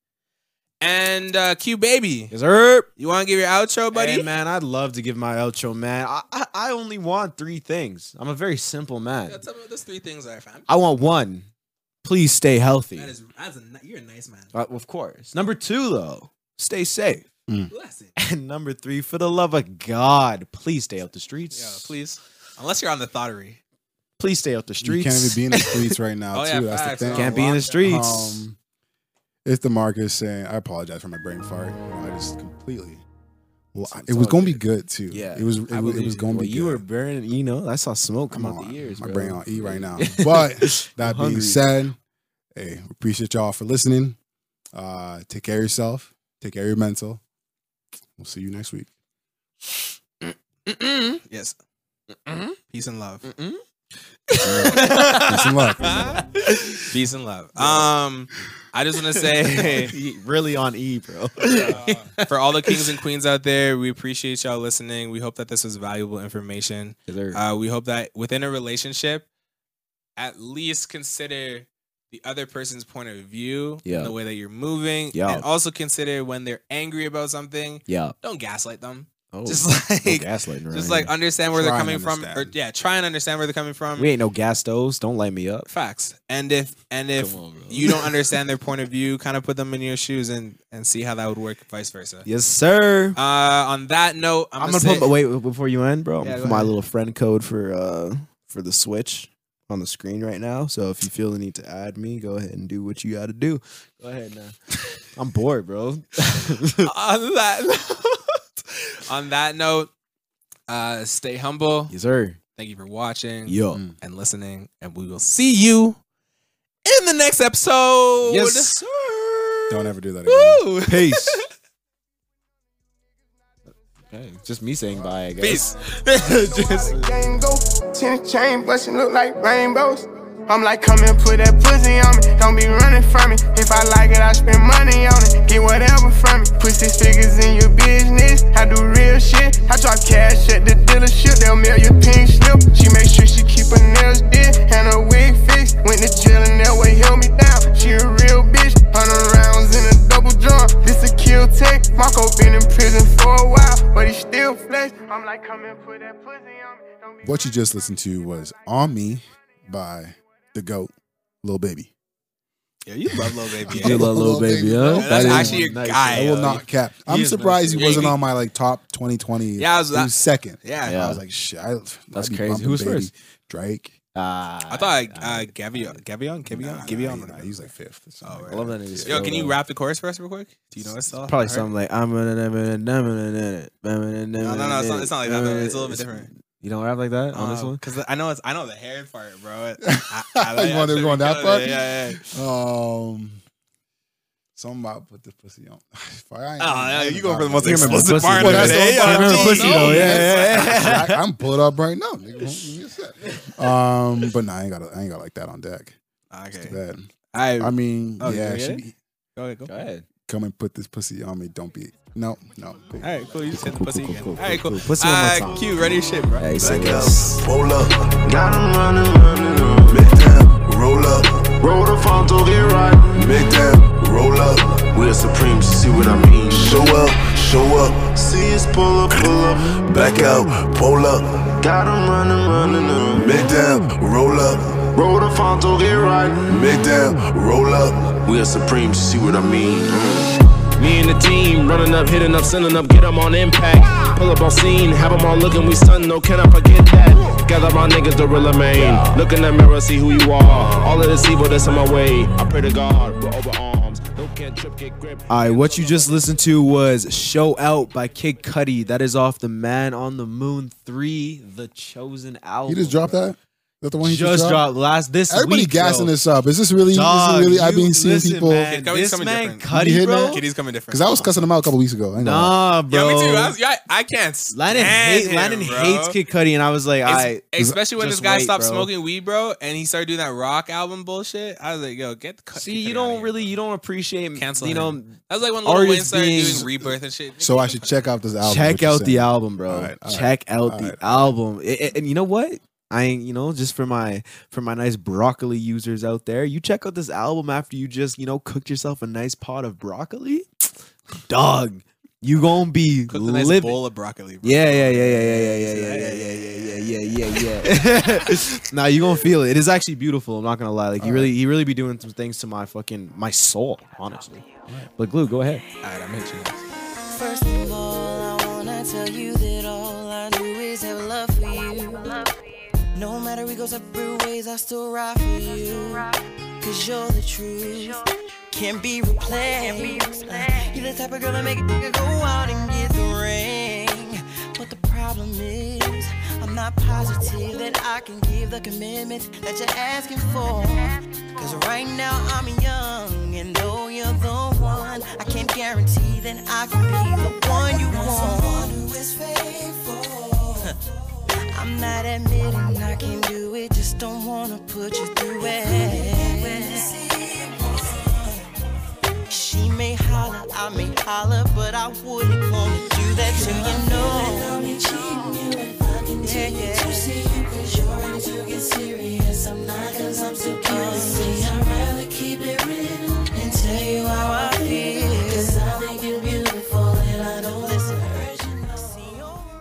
And uh, Q baby, Yes, sir. you want to give your outro, buddy? Hey, man, I'd love to give my outro, man. I, I I only want three things. I'm a very simple man. Yeah, tell me what those three things are, fam. I want one. Please stay healthy. That is, that's a, you're a nice man. Uh, of course. Number two, though, stay safe. Bless it. And number three, for the love of God, please stay out the streets. Yeah, please. Unless you're on the thottery. Please stay out the streets. You can't even be in the streets right now, Oh, yeah, too. That's the facts. thing. Can't be in the streets. Um, it's the Marcus saying, I apologize for my brain fart. I just completely. Well, It's- it's it was going to be good. good too. yeah, it was. It, was, it was going to Well, be. You good. were burning. You know, I saw smoke come Come out on, the ears. my bro. brain on E right now. But that being said, hey, appreciate y'all for listening. Uh, take care of yourself. Take care of your mental. We'll see you next week. Mm-mm. Yes. Mm-mm. Peace and love. Mm-mm. Peace and love. Peace and love. Um, I just want to say really on E, bro. for all the kings and queens out there, we appreciate y'all listening. We hope that this was valuable information. Uh, we hope that within a relationship, at least consider the other person's point of view Yeah. and the way that you're moving. Yeah. And also consider when they're angry about something, yeah. don't gaslight them. Oh, Just no like gaslighting around just like understand where they're coming from. Or yeah, try and understand where they're coming from. we ain't no gas stoves. Don't light me up. Facts. And if and if on, you don't understand their point of view, kind of put them in your shoes and and see how that would work, vice versa. Yes, sir. Uh, on that note, I'm, I'm, gonna, gonna say, put wait before you end, bro. I'm Yeah, gonna put my little friend code for uh for the Switch on the screen right now. So if you feel the need to add me, go ahead and do what you got to do. Go ahead now. I'm bored, bro. on that note, on that note, uh, stay humble. yes, sir. Thank you for watching Yo. Mm. and listening, and we will see you in the next episode. Yes, sir. Don't ever do that again. Woo! Peace. okay, just me saying bye. I guess. Peace. just. Game go, ten chain bustin' look like rainbows. I'm like, come and put that pussy on me. Don't be running from me. If I like it, I spend money on it. Get whatever from me. Put six figures in your business. I do real shit. I drop cash at the dealership. They'll mail you pink slip. She make sure she keep her nails did and her wig fixed. Went to jail and that way held me down. She a real bitch. Hundred rounds in a double drum. This a kill tech. Marco been in prison for a while, but he still flex. I'm like, come and put that pussy on me. What you just listened to was On Me by the GOAT, Lil Baby. Yeah, you love Lil Baby. You do love little baby, huh? That's That is actually your nice. guy. I will yo. not cap. he I'm is surprised nice. he wasn't he- on my like top 2020. Yeah, I was- he was second. Yeah. Yeah. I was like, shit. I, That's I'd crazy. bumping Who was Baby. first? Drake. Ah, I thought uh, Gavion, Gavion, Gavion, Nah, Gavion. nah, nah, he's like fifth. or something Oh, like I love that. that nigga's Yo, can you rap the chorus for us real quick? Do you know it's all? Probably something like I'm gonna never no no no No, no, no, it's not, it's not like that. It's a little bit different. You don't rap like that on this Um, one? Cause I know it's I know the hair part, bro. I, I, You wanna should go on be that part? it. Yeah, yeah. Um, something about put the pussy on. Fuck, I ain't- Oh, yeah, you going for the most that. explicit part of it. that's? I'm Yeah, talking pussy, about. though. No, Yeah, yeah, yeah. I, I'm pulled up right now. Nigga. Give me a sec. Um, but nah, I ain't got I ain't got like that on deck. It's too Okay. bad. I, I mean, Oh, yeah, gonna she go ahead, go. Go ahead. come and put this pussy on me. Don't be no, no. Cool. All right, cool. You just hit the pussy again. cool, All right, cool, cool. cool. Pussy one more Uh, time. Q, ready your shit, bro. Hey, say Back less. up, roll up, got 'em running, running up. Make them roll up, roll the phone to get right. Make them roll up, we're supreme, see what I mean. Show up, show up, see us pull up, pull up. Back out, pull up, got 'em running, running up. Make them roll up, roll the phone to get right. Make them roll up, we are supreme, see what I mean. Me and the team running up, hitting up, sending up, get 'em on impact. Pull up on scene, have 'em all looking, we stun, no, can I forget that? Gather my niggas, the real main. Look in the mirror, see who you are. All of this evil that's in my way. I pray to God, we're over arms. No can't trip, get grip. All right, what you just listened to was "Show Out" by Kid Cudi. That is off the Man on the Moon Three, the Chosen album. He just dropped that. Is that the one he Just, dropped last this Everybody week. gassing bro. this up. Is this really? Dog, is it really? I've been seeing listen, people Man, Kid this coming man different. You bro. that? Kitty's coming different. because I was cussing him out a couple weeks ago. I ain't gonna lie. Nah, bro. Yeah, me too. I, was, yeah, I can't Landon, hate, him, Landon bro. hates Kid Cudi, and I was like, Es- I especially when this guy wait, stopped bro. smoking weed, bro, and he started doing that rock album bullshit. I was like, yo, get the cut. see. Kid You Cudi don't really, you don't appreciate, Cancel you know. That was like when Lil Wayne started doing Rebirth and shit. So I should check out this album. check out the album, bro. All right, all right, check out the album. I- I- and you know what? I ain't, you know, just for my for my nice broccoli users out there, you check out this album after you just, you know, cooked yourself a nice pot of broccoli. Dog, you gonna be Cooked a nice bowl of broccoli. Bro. Yeah, yeah, yeah, yeah, yeah, yeah, yeah, yeah, yeah, yeah, yeah, yeah, yeah, yeah. Now you gonna feel it. It is actually beautiful. I'm not gonna lie. Like he really, he really be doing some things to my fucking my soul, honestly. But glue, go ahead. All right, I'm hitting you. First of all, I wanna tell you that all I do is have love for you. No matter we go separate ways, I still ride for you. Cause you're the truth. Can't be replaced. Uh, You're the type of girl that make a nigga go out and get the ring. But the problem is, I'm not positive that I can give the commitment that you're asking for. Cause right now I'm young, and though you're the one, I can't guarantee, that I can be the one you want. I'm not admitting I can do it, just don't wanna put you through it. She may holler, I may holler, but I wouldn't wanna do that to you, no. Yeah, yeah. To see you, but you're ready to get serious. I'm not 'cause I'm Tell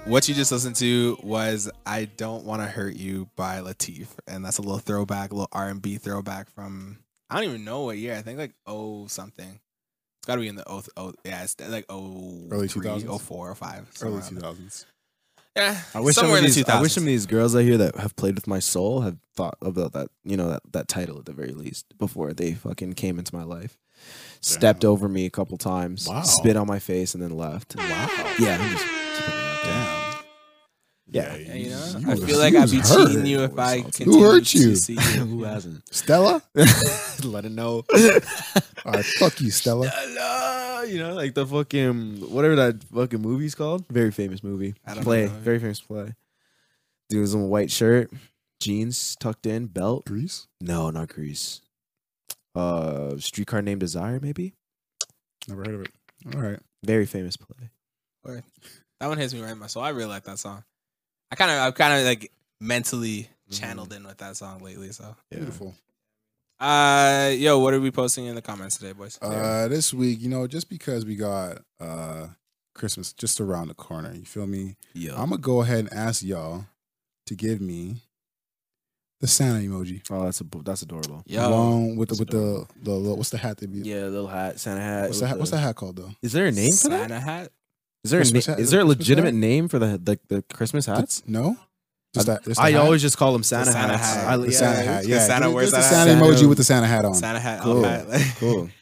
What you just listened to was "I Don't Want to Hurt You" by Latif, and that's a little throwback, a little R and B throwback from I don't even know what year. I think like oh something. It's got to be in the oh, oh yeah, it's like oh Early 2000s? oh four, oh five, Early two thousands. Yeah, I wish some somewhere of in the these. I wish some of these girls out here that have played with my soul have thought about that. You know that that title at the very least before they fucking came into my life. Stepped Damn. over me a couple times, Wow. spit on my face, and then left. Wow. Yeah, Yeah. Yeah, you know, you I feel like I'd be hurt. cheating you if I continue Who continue hurt to you? see you. Who hasn't? Stella? Let it know. All right, fuck you, Stella. Hello, you know, like the fucking whatever that fucking movie's called. Very famous movie. I don't play. know. Very famous play. Dude was in a white shirt, jeans tucked in, belt. Grease? No, not Grease. Uh, Streetcar Named Desire, maybe. Never heard of it. All right. Very famous play. All right. That one hits me right in my soul. I really like that song. I kind of, I've kind of like mentally Mm-hmm. channeled in with that song lately. So, Beautiful. uh, yo, what are we posting in the comments today, boys? Uh, this week, you know, just because we got uh Christmas just around the corner, you feel me? Yeah. I'm gonna go ahead and ask y'all to give me the Santa emoji. oh, that's a, that's adorable. Yo, along with the with the, the little, what's the hat that be? Yeah, little hat, Santa hat. What's the hat? What's the hat called though? Is there a name for that? Santa hat. Is there a na- hat? is Is there a a Christmas legitimate hat? name for the the, the Christmas hats? No. Just that, just the I hat? always just call them Santa, Santa hats. hat. I- the yeah, Santa yeah, hat. the Yeah, Santa Just- wears just the that Santa hat. emoji with the Santa hat on. Santa hat. Cool. Okay. Cool.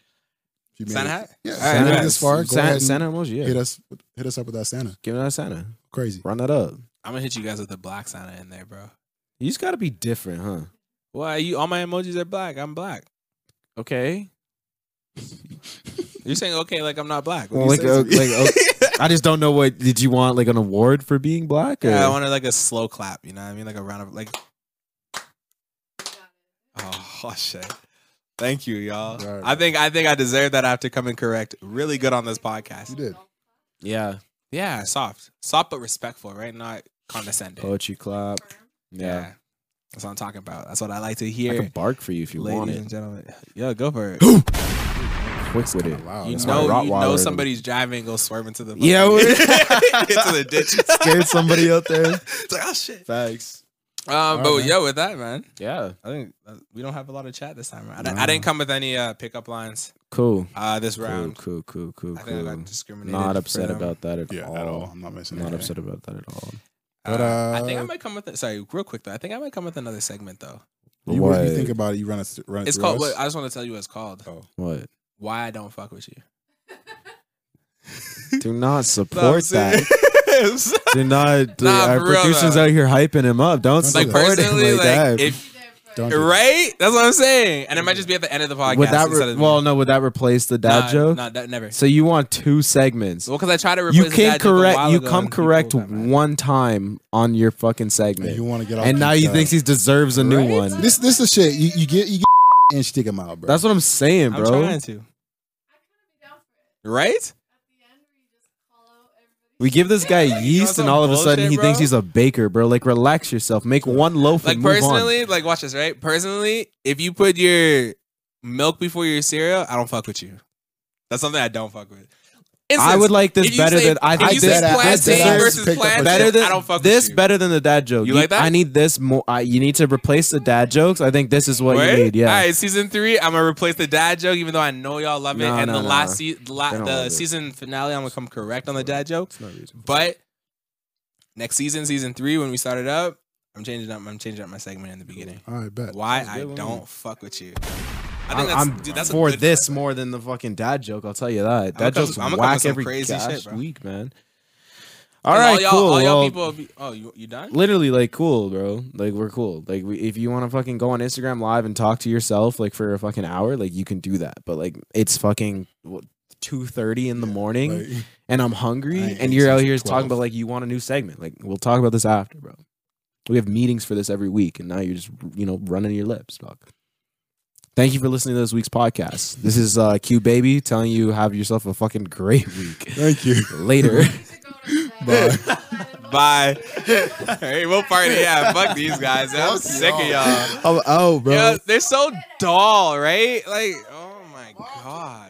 If you made Santa it- hat. Yeah, All if right, you made it nice. this far. Go Santa, ahead and Santa emoji. Yeah. hit us hit us up with that Santa. Give me that Santa. Crazy. Run that up. I'm gonna hit you guys with the black Santa in there, bro. You just got to be different, huh? Why you? All my emojis are black. I'm black. Okay. You're saying okay, like I'm not black. What Well, do you like, say? uh, like, I just don't know what. Did you want like an award for being black? Or? yeah, I wanted like a slow clap. You know what I mean? Like a round of like. Oh, oh shit! Thank you, y'all. Right, I think I think I deserve that after coming correct. Really good on this podcast. You did. yeah. Yeah, soft, soft but respectful, right? Not condescending. Poetry clap. yeah. Yeah. that's what I'm talking about. That's what I like to I hear. can bark for you if you ladies want and gentlemen. Yo, go for it. Quick with it. Wow. you that's know, you know somebody's driving, go swerve into the Yeah, fucking- we- into the ditch. Scared somebody out there. It's like, oh shit. Facts. Um, right, but man. yo, with that, man, Yeah. I think uh, we don't have a lot of chat this time. Around. I, No. I didn't come with any uh, pickup lines Cool. uh, this Cool, round. cool, cool, cool, I think I got cool. Not upset about that at Yeah, all. at all. I'm not missing Not upset about that at all. But, uh, I think I uh, might come with it. Sorry, real quick though. I think I might come with another segment though. You, what do you think about it? You run it, run it It's called. us? Wait, I just want to tell you what it's called. Oh. What? Why I don't fuck with you. Do not No, I'm support that. serious. Do not. Nah, our real, producers though. out here hyping him up. Don't Don't do like that. support him like, like that. if Don't right, that's what I'm saying. And it might just be at the end of the podcast. would that? Re- of- well, no. Would that replace the dad Nah, joke? Nah, that, never. So you want two segments? Well, because I try to replace You the came dad joke a correct. while You come correct one time on your fucking And segment, you want to get off and now he thinks he deserves a new one. This this is shit. You, you get you get and stick him out, bro. That's what I'm saying, bro. I'm bro. trying to. Right? We give this guy yeast, and all of a sudden bullshit, he thinks he's a baker, bro. Like, relax yourself. Make one loaf Like and move on. personally, like watch this, right? Personally, if you put your milk before your cereal, I don't fuck with you. That's something I don't fuck with. I would like this better say- than I if think this say that- plantain that ass versus picked up a plantain, better than I don't fuck this with you. better than the dad joke. You like that? I need this more. I, you need to replace the dad jokes. I think this is what Right? you need. Yeah. All right, season three, I'm gonna replace the dad joke, even though I know y'all love it. No, and no, the no. last se- the, la- the love it. season finale, I'm gonna come correct on the dad joke. It's not reasonable. But next season, season three, when we start it up, I'm changing up. I'm changing up my segment in the beginning. All right, bet. Why That's a I good one. don't fuck with you. I I'm, think that's, I'm dude, that's a for good this segment. more than the fucking dad joke. I'll tell you that. I'ma come- jokes I'ma come with whack every crazy gosh shit, bro. week, man. All And right, y'all, cool. All y'all well, people. Be, oh, you you done? literally like cool, bro. Like we're cool. Like we, if you want to fucking go on Instagram live and talk to yourself like for a fucking hour, like you can do that. But like it's fucking what, two thirty in the morning Like, and I'm hungry, I and you're out here 12. talking about like you want a new segment. Like we'll talk about this after, bro. We have meetings for this every week, and now you're just you know running your lips, dog. Thank you for listening to this week's podcast. This is uh, Q Baby telling you have yourself a fucking great week. thank you. Later. Bye. Bye. hey, we'll party. Yeah, fuck these guys. I'm sick of y'all. oh, oh, bro. Yeah, they're so dull, right? Like, oh my gosh.